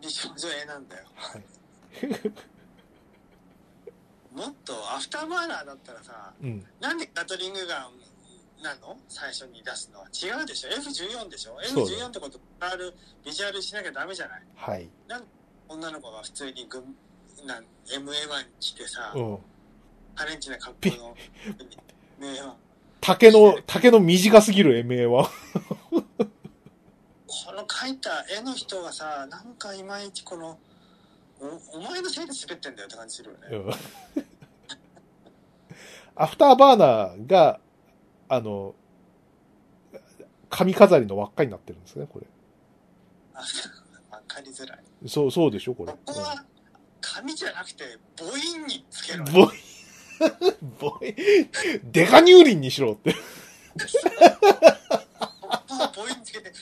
美少女絵なんだよ。はい。もっとアフターバーナーだったらさ、うん。なんでガトリングガンなの？最初に出すのは違うでしょ ?F14 でしょそうだ ?F14 ってことあるビジュアルしなきゃダメじゃない？はい。女の子が普通に軍なん MA1 着てさ、うん。ハレンチな格好のね竹の、竹の短すぎる MA は。この描いた絵の人がさ、なんかいまいちこの、おお前のせいで滑ってんだよって感じするよね。うん アフターバーナーが、あの、髪飾りの輪っかになってるんですね、これ。あわかりづらい。そう、そうでしょ、これ。ここは、紙じゃなくて、母音につけろよ。ボイ、ボイ、デカ乳輪にしろって。ここは母音つけて、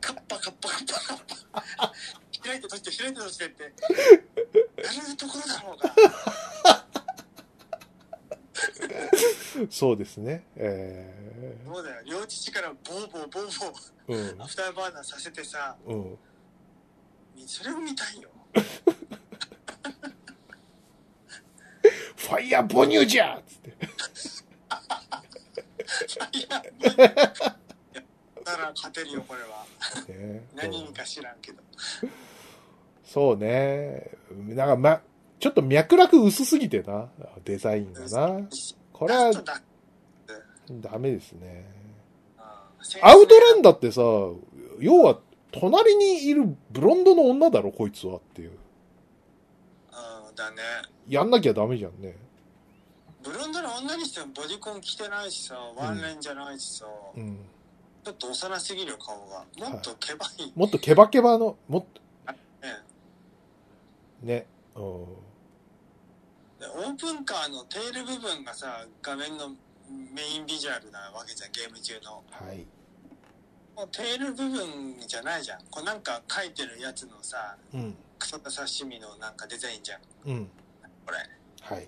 カッパカッパカッパカッパ。開いて閉じて開いて閉じてって、やるところだろうが。そうですね。えそうだよ。両乳からボーボーボーボー、ー、アフターバーナーさせてさ、うん、うん。それを見たいよ。ファイヤー母乳じゃっつって。いや、いやだから勝てるよ、これは。ね何にか知らんけど。そうね。なんか、ま、ちょっと脈絡薄すぎてな、デザインがな。これはダメですね。うんアウトランだってさ、要は、隣にいるブロンドの女だろ、こいつはっていう。ね。やんなきゃダメじゃんね。ブロンドの女にしてもボディコン着てないしさ、ワンレンじゃないしさ、うん。ちょっと幼すぎる顔が。もっとケバい。もっとケバケバの、もっと、ねね。うん。でオープンカーのテール部分がさ、画面のメインビジュアルなわけじゃん、ゲーム中の。はい。もうテール部分じゃないじゃん。こうなんか書いてるやつのさ、うん。クソダサ趣味のなんかデザインじゃん。うん。これ。はい。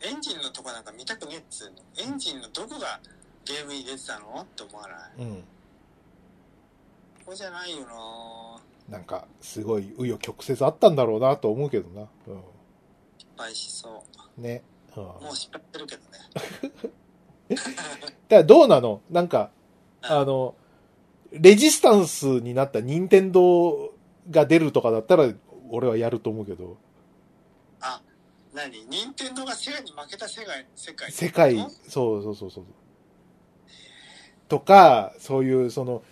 エンジンのとこなんか見たくねえっつうの。エンジンのどこがゲームに出てたの？って思わない？うん。ここじゃないよななんか、すごい、紆余曲折あったんだろうなと思うけどな。う失敗しそう。ん。ね。うん。もう失敗してるけどね。だからどうなの？なんか、あの、レジスタンスになった任天堂が出るとかだったら、俺はやると思うけど、あ、何？任天堂がセガに負けた世界、世界。世界ん、そうそうそうそう。とか、そういう、その、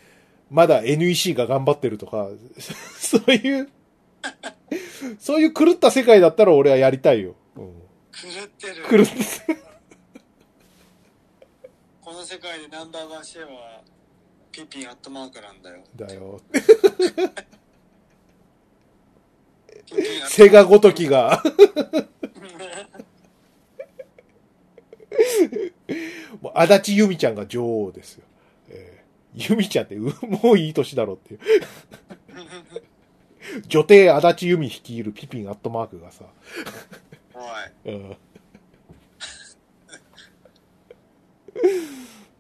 まだ NEC が頑張ってるとか、そういう、そういう狂った世界だったら俺はやりたいよ。うん、狂ってる。狂って、この世界でナンバーワンシェアは、ピピンアットマークなんだよ。だよ。セガごときが。もう足立由美ちゃんが女王ですよ。えー由美ちゃんって、うもういい年だろっていう。女帝足立由美率いるピピンアットマークがさ、おい。うん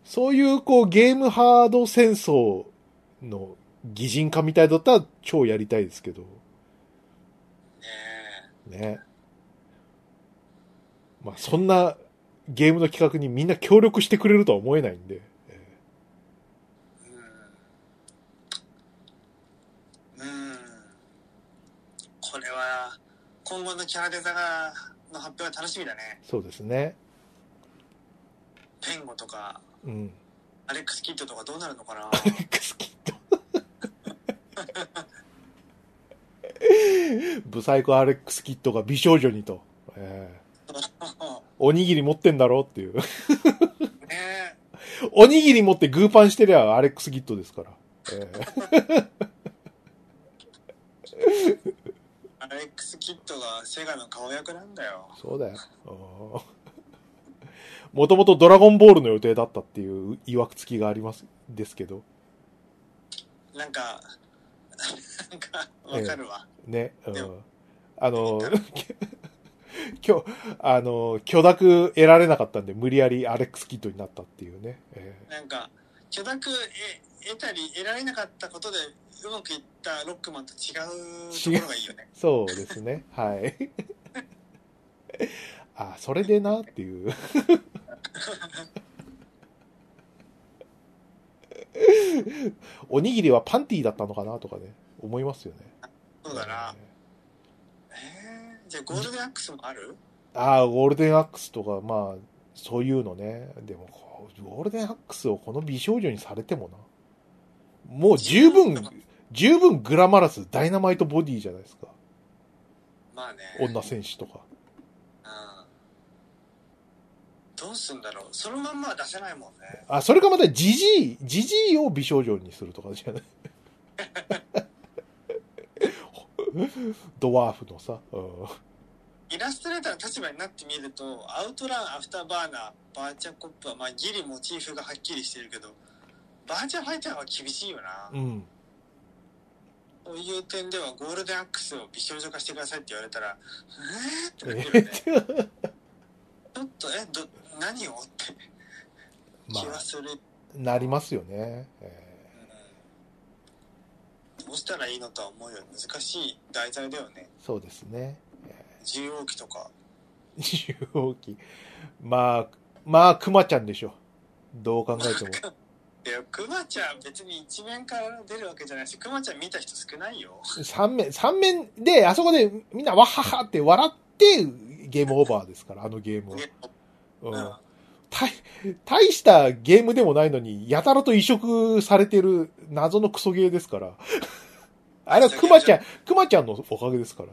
そういう、こう、ゲームハード戦争の擬人化みたいだったら超やりたいですけど、ねね。まあ、そんなゲームの企画にみんな協力してくれるとは思えないんで、ええ。うん。うん。これは、今後のキャラデザが、の発表は楽しみだね。ーそうですね。ペンゴとか、うん。アレックス・キッドとかどうなるのかな？エ クスキット。ブサイクアレックスキットが美少女にと、えー おにぎり持ってんだろっていう。ねおにぎり持ってグーパンしてりゃアレックスキットですから。えー アレックス・キッドがセガの顔役なんだよ。そうだよ。もともとドラゴンボールの予定だったっていう曰くつきがあります、ですけど。なんか、なんか、わかるわ。ね。うんあの、今日、あの、許諾得られなかったんで、無理やりアレックスキッドになったっていうね。えなんか、許諾え得たり得られなかったことでうまくいったロックマンと違うところがいいよね。ーそうですね。はい。あ、それでなっていう。おにぎりはパンティーだったのかなとかね、思いますよね。そうだな。えー、じゃあゴールデンアックスもある？ああ、ゴールデンアックスとか、まあ、そういうのね。でも、ゴールデンアックスをこの美少女にされてもな。もう十分、十分グラマラス、ダイナマイトボディじゃないですか。まあね。女戦士とか。うん。どうすんだろう。そのまんまは出せないもんね。あ、それかまたジジイ、ジジイを美少女にするとかじゃない？ドワーフのさ、うんイラストレーターの立場になってみると、アウトラン、アフターバーナー、バーチャコップは、まあ、ギリモチーフがはっきりしてるけど、バーチャファイターは厳しいよな。うん。そういう点では、ゴールデンアックスを美少女化してくださいって言われたら、えー？ってなってるよね。ちょっと、え、ど、何を？ってま気はする。あ、なりますよね。えうんどうしたらいいのとは思うよ。難しい題材だよね。ーそうですね。重王機とか。重王機。まあ、まあ、クマちゃんでしょ。どう考えても。いや、クマちゃん別に一面から出るわけじゃないし、クマちゃん見た人少ないよ。三面、三面で、あそこでみんなわははって笑ってゲームオーバーですから、あのゲームは。ねううんん。大大したゲームでもないのに、やたらと移植されてる謎のクソゲーですから。あれはクマちゃん、クマちゃんのおかげですから。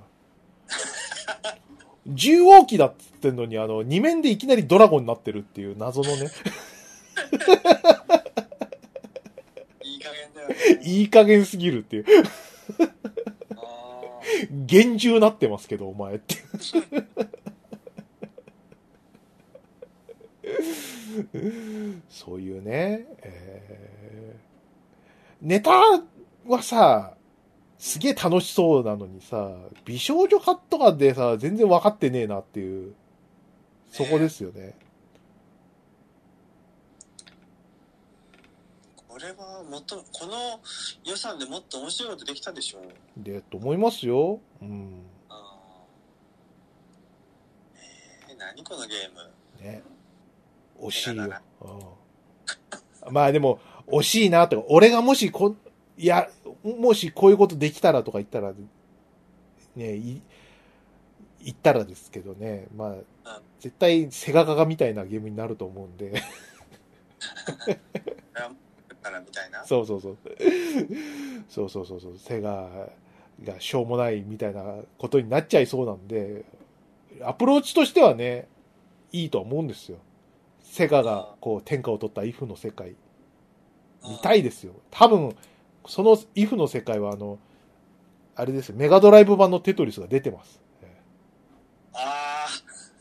重王機だっつってんのに、あの、二面でいきなりドラゴンになってるっていう謎のね。いい加減だよね。いい加減すぎるっていう。あ厳重なってますけど、お前って。そういうね、えーネタはさ、すげえ楽しそうなのにさ、美少女ハットガでさ、全然分かってねえなっていう、そこですよね。ーこれはもっと、この予算でもっと面白いことできたでしょ？で、と思いますよ。うん。えー、何このゲーム？ね。惜しいよまあでも、惜しいなとか、俺がもしこ、いや、もしこういうことできたらとか言ったら、ね、い言ったらですけどね、まあ、絶対セガガガみたいなゲームになると思うんで。そうそうそう。そうそうそうそう、セガがしょうもないみたいなことになっちゃいそうなんで、アプローチとしてはね、いいと思うんですよ。セガがこう天下を取ったイフの世界。見たいですよ。多分、そのイフの世界はあの、あれですよ、メガドライブ版のテトリスが出てます。えあ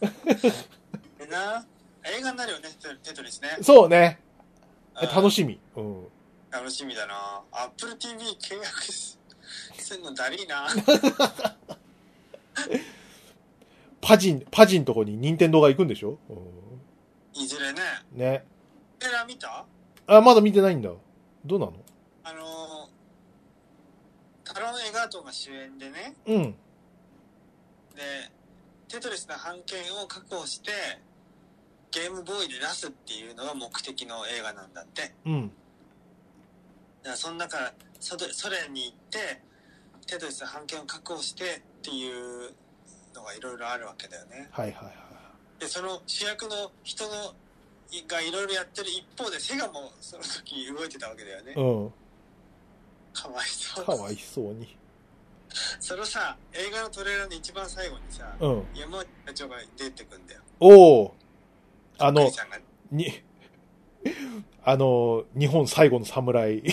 あ。でな、映画になるよね、テテトリスねえ。そうね。うん楽しみ。うん。楽しみだな。アップル TV 契約すすんのだりーな。パジン、パジンとこに任天堂が行くんでしょ、ういずれね。ん、ね。テラ見た？あ、まだ見てないんだ。どうなの？あのー、タロン・エガートが主演でね、うん。で、テトリスの版権を確保して、ゲームボーイで出すっていうのが目的の映画なんだって。だかうん。らその中、ソドソ連に行って、テトリスの版権を確保してっていうのがいろいろあるわけだよね。はいはいはい。で、その主役の人のがいろいろやってる一方で、セガもその時動いてたわけだよね。うん。かわいそう。かわいそうに。そのさ、映画のトレーラーの一番最後にさ、うん。山内社長が出てくんだよ。おおあのに、あの、日本最後の侍、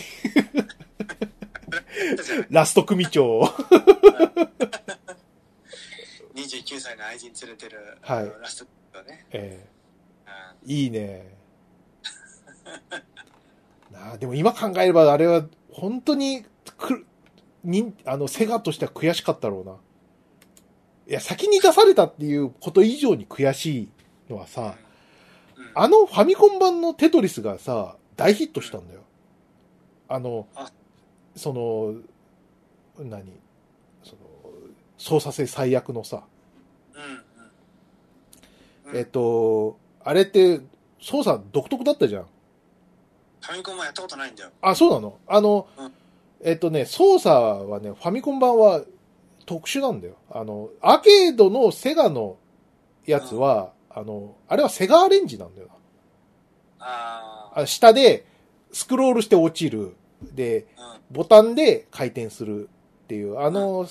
ラスト組長。29歳の愛人連れてる、はいラストね。えうんえいいね。なあ、でも今考えればあれは本当にくにあのセガとしては悔しかったろうな。いや、先に出されたっていうこと以上に悔しいのはさ、うんあのファミコン版のテトリスがさ、大ヒットしたんだよ。あのあ、その、何？その、操作性最悪のさ、うんうんえっと、あれって操作独特だったじゃん。ファミコンもやったことないんだよ。あ、そうなの？あの、うんえっとね、操作はね、ファミコン版は特殊なんだよ。あの、アーケードのセガのやつは、あの、あれはセガアレンジなんだよあな。あ下でスクロールして落ちる。で。ボタンで回転するっていう、あの、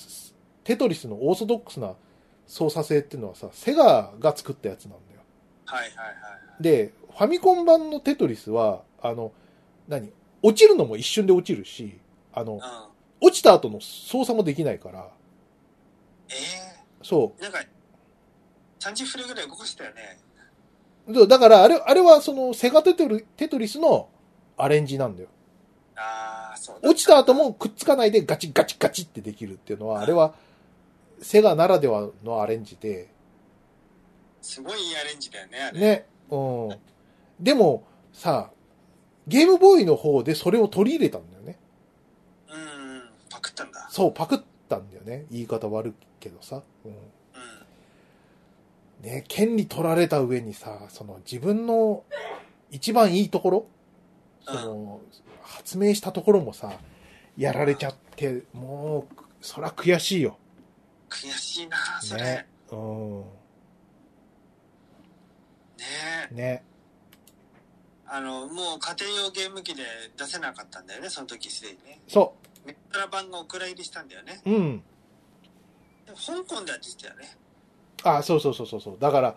テトリスのオーソドックスな操作性っていうのはさ、セガが作ったやつなんだよ。はいはいはい。で、ファミコン版のテトリスは、あの、何？落ちるのも一瞬で落ちるし、あの、うん。落ちた後の操作もできないから、えそえなんか、30フレぐらい動かしたよね。だから、あれ、あれはその、セガテトリテトリスのアレンジなんだよ。ああ、そう落ちた後もくっつかないでガチガチガチってできるっていうのは、あれは、セガならではのアレンジで、すごいいいアレンジだよね、あれ。ね。うん。でも、さ、ゲームボーイの方でそれを取り入れたんだよね。うんうん。パクったんだ。そう、パクったんだよね。言い方悪いけどさ。うん。うん。ね、権利取られた上にさ、その自分の一番いいところ、その、発明したところもさ、やられちゃって、もう、そら悔しいよ。悔しいな、それ。ねね。うん。え。ね。あの、もう家庭用ゲーム機で出せなかったんだよね、その時すでにね。そメタラ版がお蔵入りしたんだよね。う。うん。香港では出てたよね。あ、そうそうそうそうそう。だから、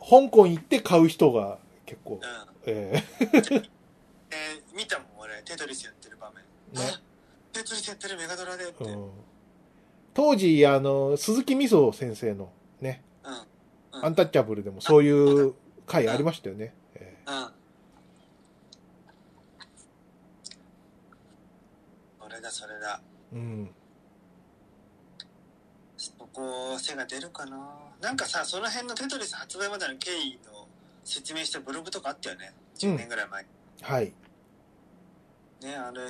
香港行って買う人が結構う。ん。ええ ー見たもん、俺、テトリスやってる場面。ねあテトリスやってるメガドラでって。うん。当時、あの、鈴木みそ先生のね、うん。アンタッチャブルでもそういう回ありましたよね。えうん。それだ、それだ。えうん。そこ、背が出るかななんかさ、その辺のテトリス発売までの経緯の説明したブログとかあったよね。10年ぐらい前。はい。ね、あれ、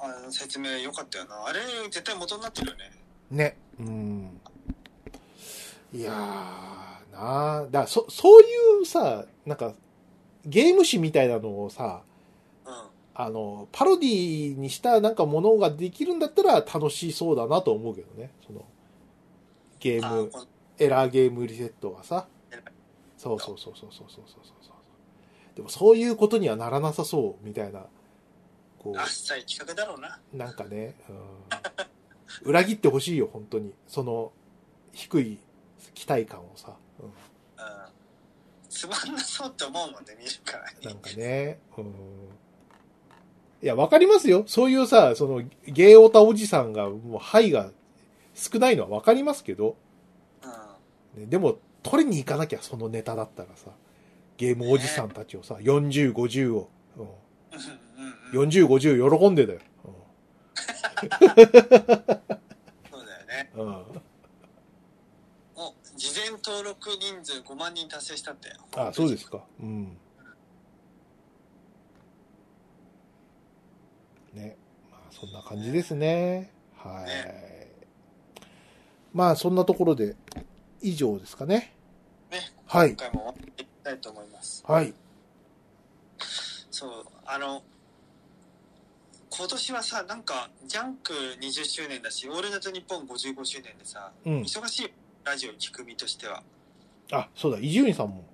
あの説明良かったよな。あれ、絶対元になってるよね。ね。うん。いやー、なあだからそ、そういうさ、なんか、ゲーム誌みたいなのをさ、うん、あの、パロディにしたなんかものができるんだったら楽しそうだなと思うけどね。その、ゲーム、エラーゲームリセットはさ。そうそうそうそうそうそうそうでもそういうことにはならなさそう、みたいな。こう。あっさり企画だろうな。なんかね、うん。裏切ってほしいよ、本当に。その、低い期待感をさ。うんうん。つまんなそうって思うもんね、見るからに。なんかね、うん。いや、わかりますよ。そういうさ、その、ゲーオタおじさんが、もう、範囲が少ないのはわかりますけど、うん。ね、でも、取りに行かなきゃ、そのネタだったらさ、ゲームおじさんたちをさ、40、50を、うんうんうんうん。40、50喜んでだよ。そうだよね。うん。うん。お、事前登録人数5万人達成したって。あ、そうですか。うん。ね。まあ、そんな感じですね。はい。ねまあ、そんなところで、以上ですかね。ね。はい今。回も終わっていきたいと思います。はい。そう、あの、今年はさ、なんか、ジャンク20周年だし、オールナイトニッポン55周年でさ、うん。忙しいラジオ聞く身としては。あ、そうだ、伊集院さんも、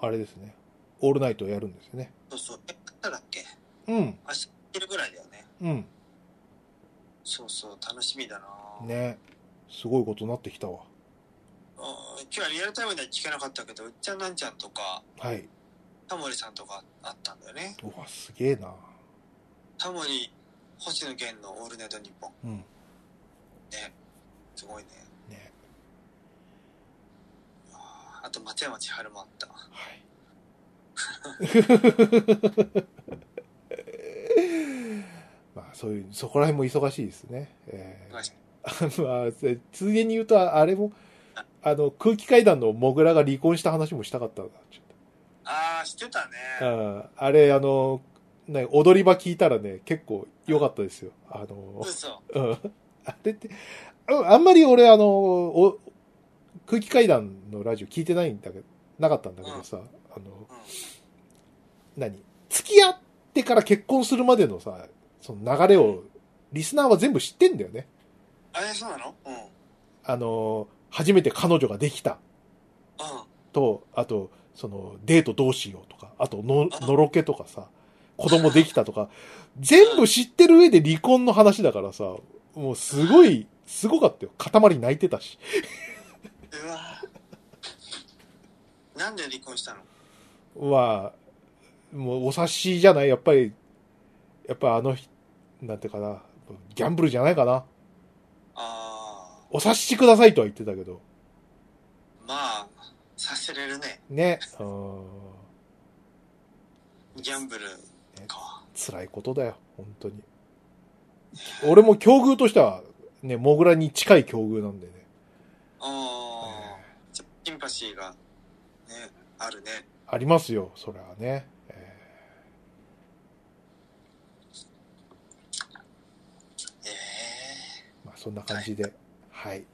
あれですね。オールナイトをやるんですよね。そうそう。え、明日だっけ？うん。明日昼ぐらいだよね。うん。そうそう、楽しみだなね。すごいことになってきたわ。うん今日はリアルタイムでは聞けなかったけど、うっちゃんなんちゃんとか、はい。タモリさんとかあったんだよね。うわ、すげえな。タモリ、星野源のオールナイトニッポン。うん。ね。すごいね。ね。あと松山千春もあった。はい。まあ、そういう、そこら辺も忙しいですね。えー、まあ、せついでに言うと、あれも、あの、空気階段のモグラが離婚した話もしたかったな、ああ、してたね。っと。うん。あれ、あの、ね、踊り場聞いたらね、結構良かったですよ。あの、嘘。うん。あれって、ああんまり俺、あの、お空気階段のラジオ聞いてないんだけど、なかったんだけどさ、あの、うん。何？付き合ってから結婚するまでのさ、その流れを、リスナーは全部知ってんだよね。あれ、そうなの？うん。うん。あの、初めて彼女ができたと、あと、その、デートどうしようとか、あとの、のろけとかさ、子供できたとか、全部知ってる上で離婚の話だからさ、もうすごい、すごかったよ。塊泣いてたし。うわなんで離婚したの？まあ、もうお察しじゃないやっぱり、やっぱあの人、なんていうかな、ギャンブルじゃないかな。あお察しくださいとは言ってたけど。あ、まあ、させれるね。ね。うん。ギャンブルか。辛いことだよ、本当に。俺も境遇としては、ね、モグラに近い境遇なんでね。ああ、シンパシーが、ね、あるね。ありますよ、それはね。えええーまあ、そんな感じで。はい。っ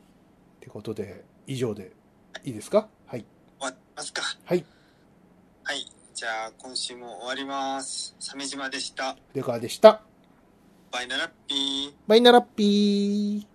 てことで、以上でいいですか？はい。終わりますか。はい。はい。じゃあ、今週も終わります。鮫島でした。でかでした。バイナラッピー。バイナラッピー。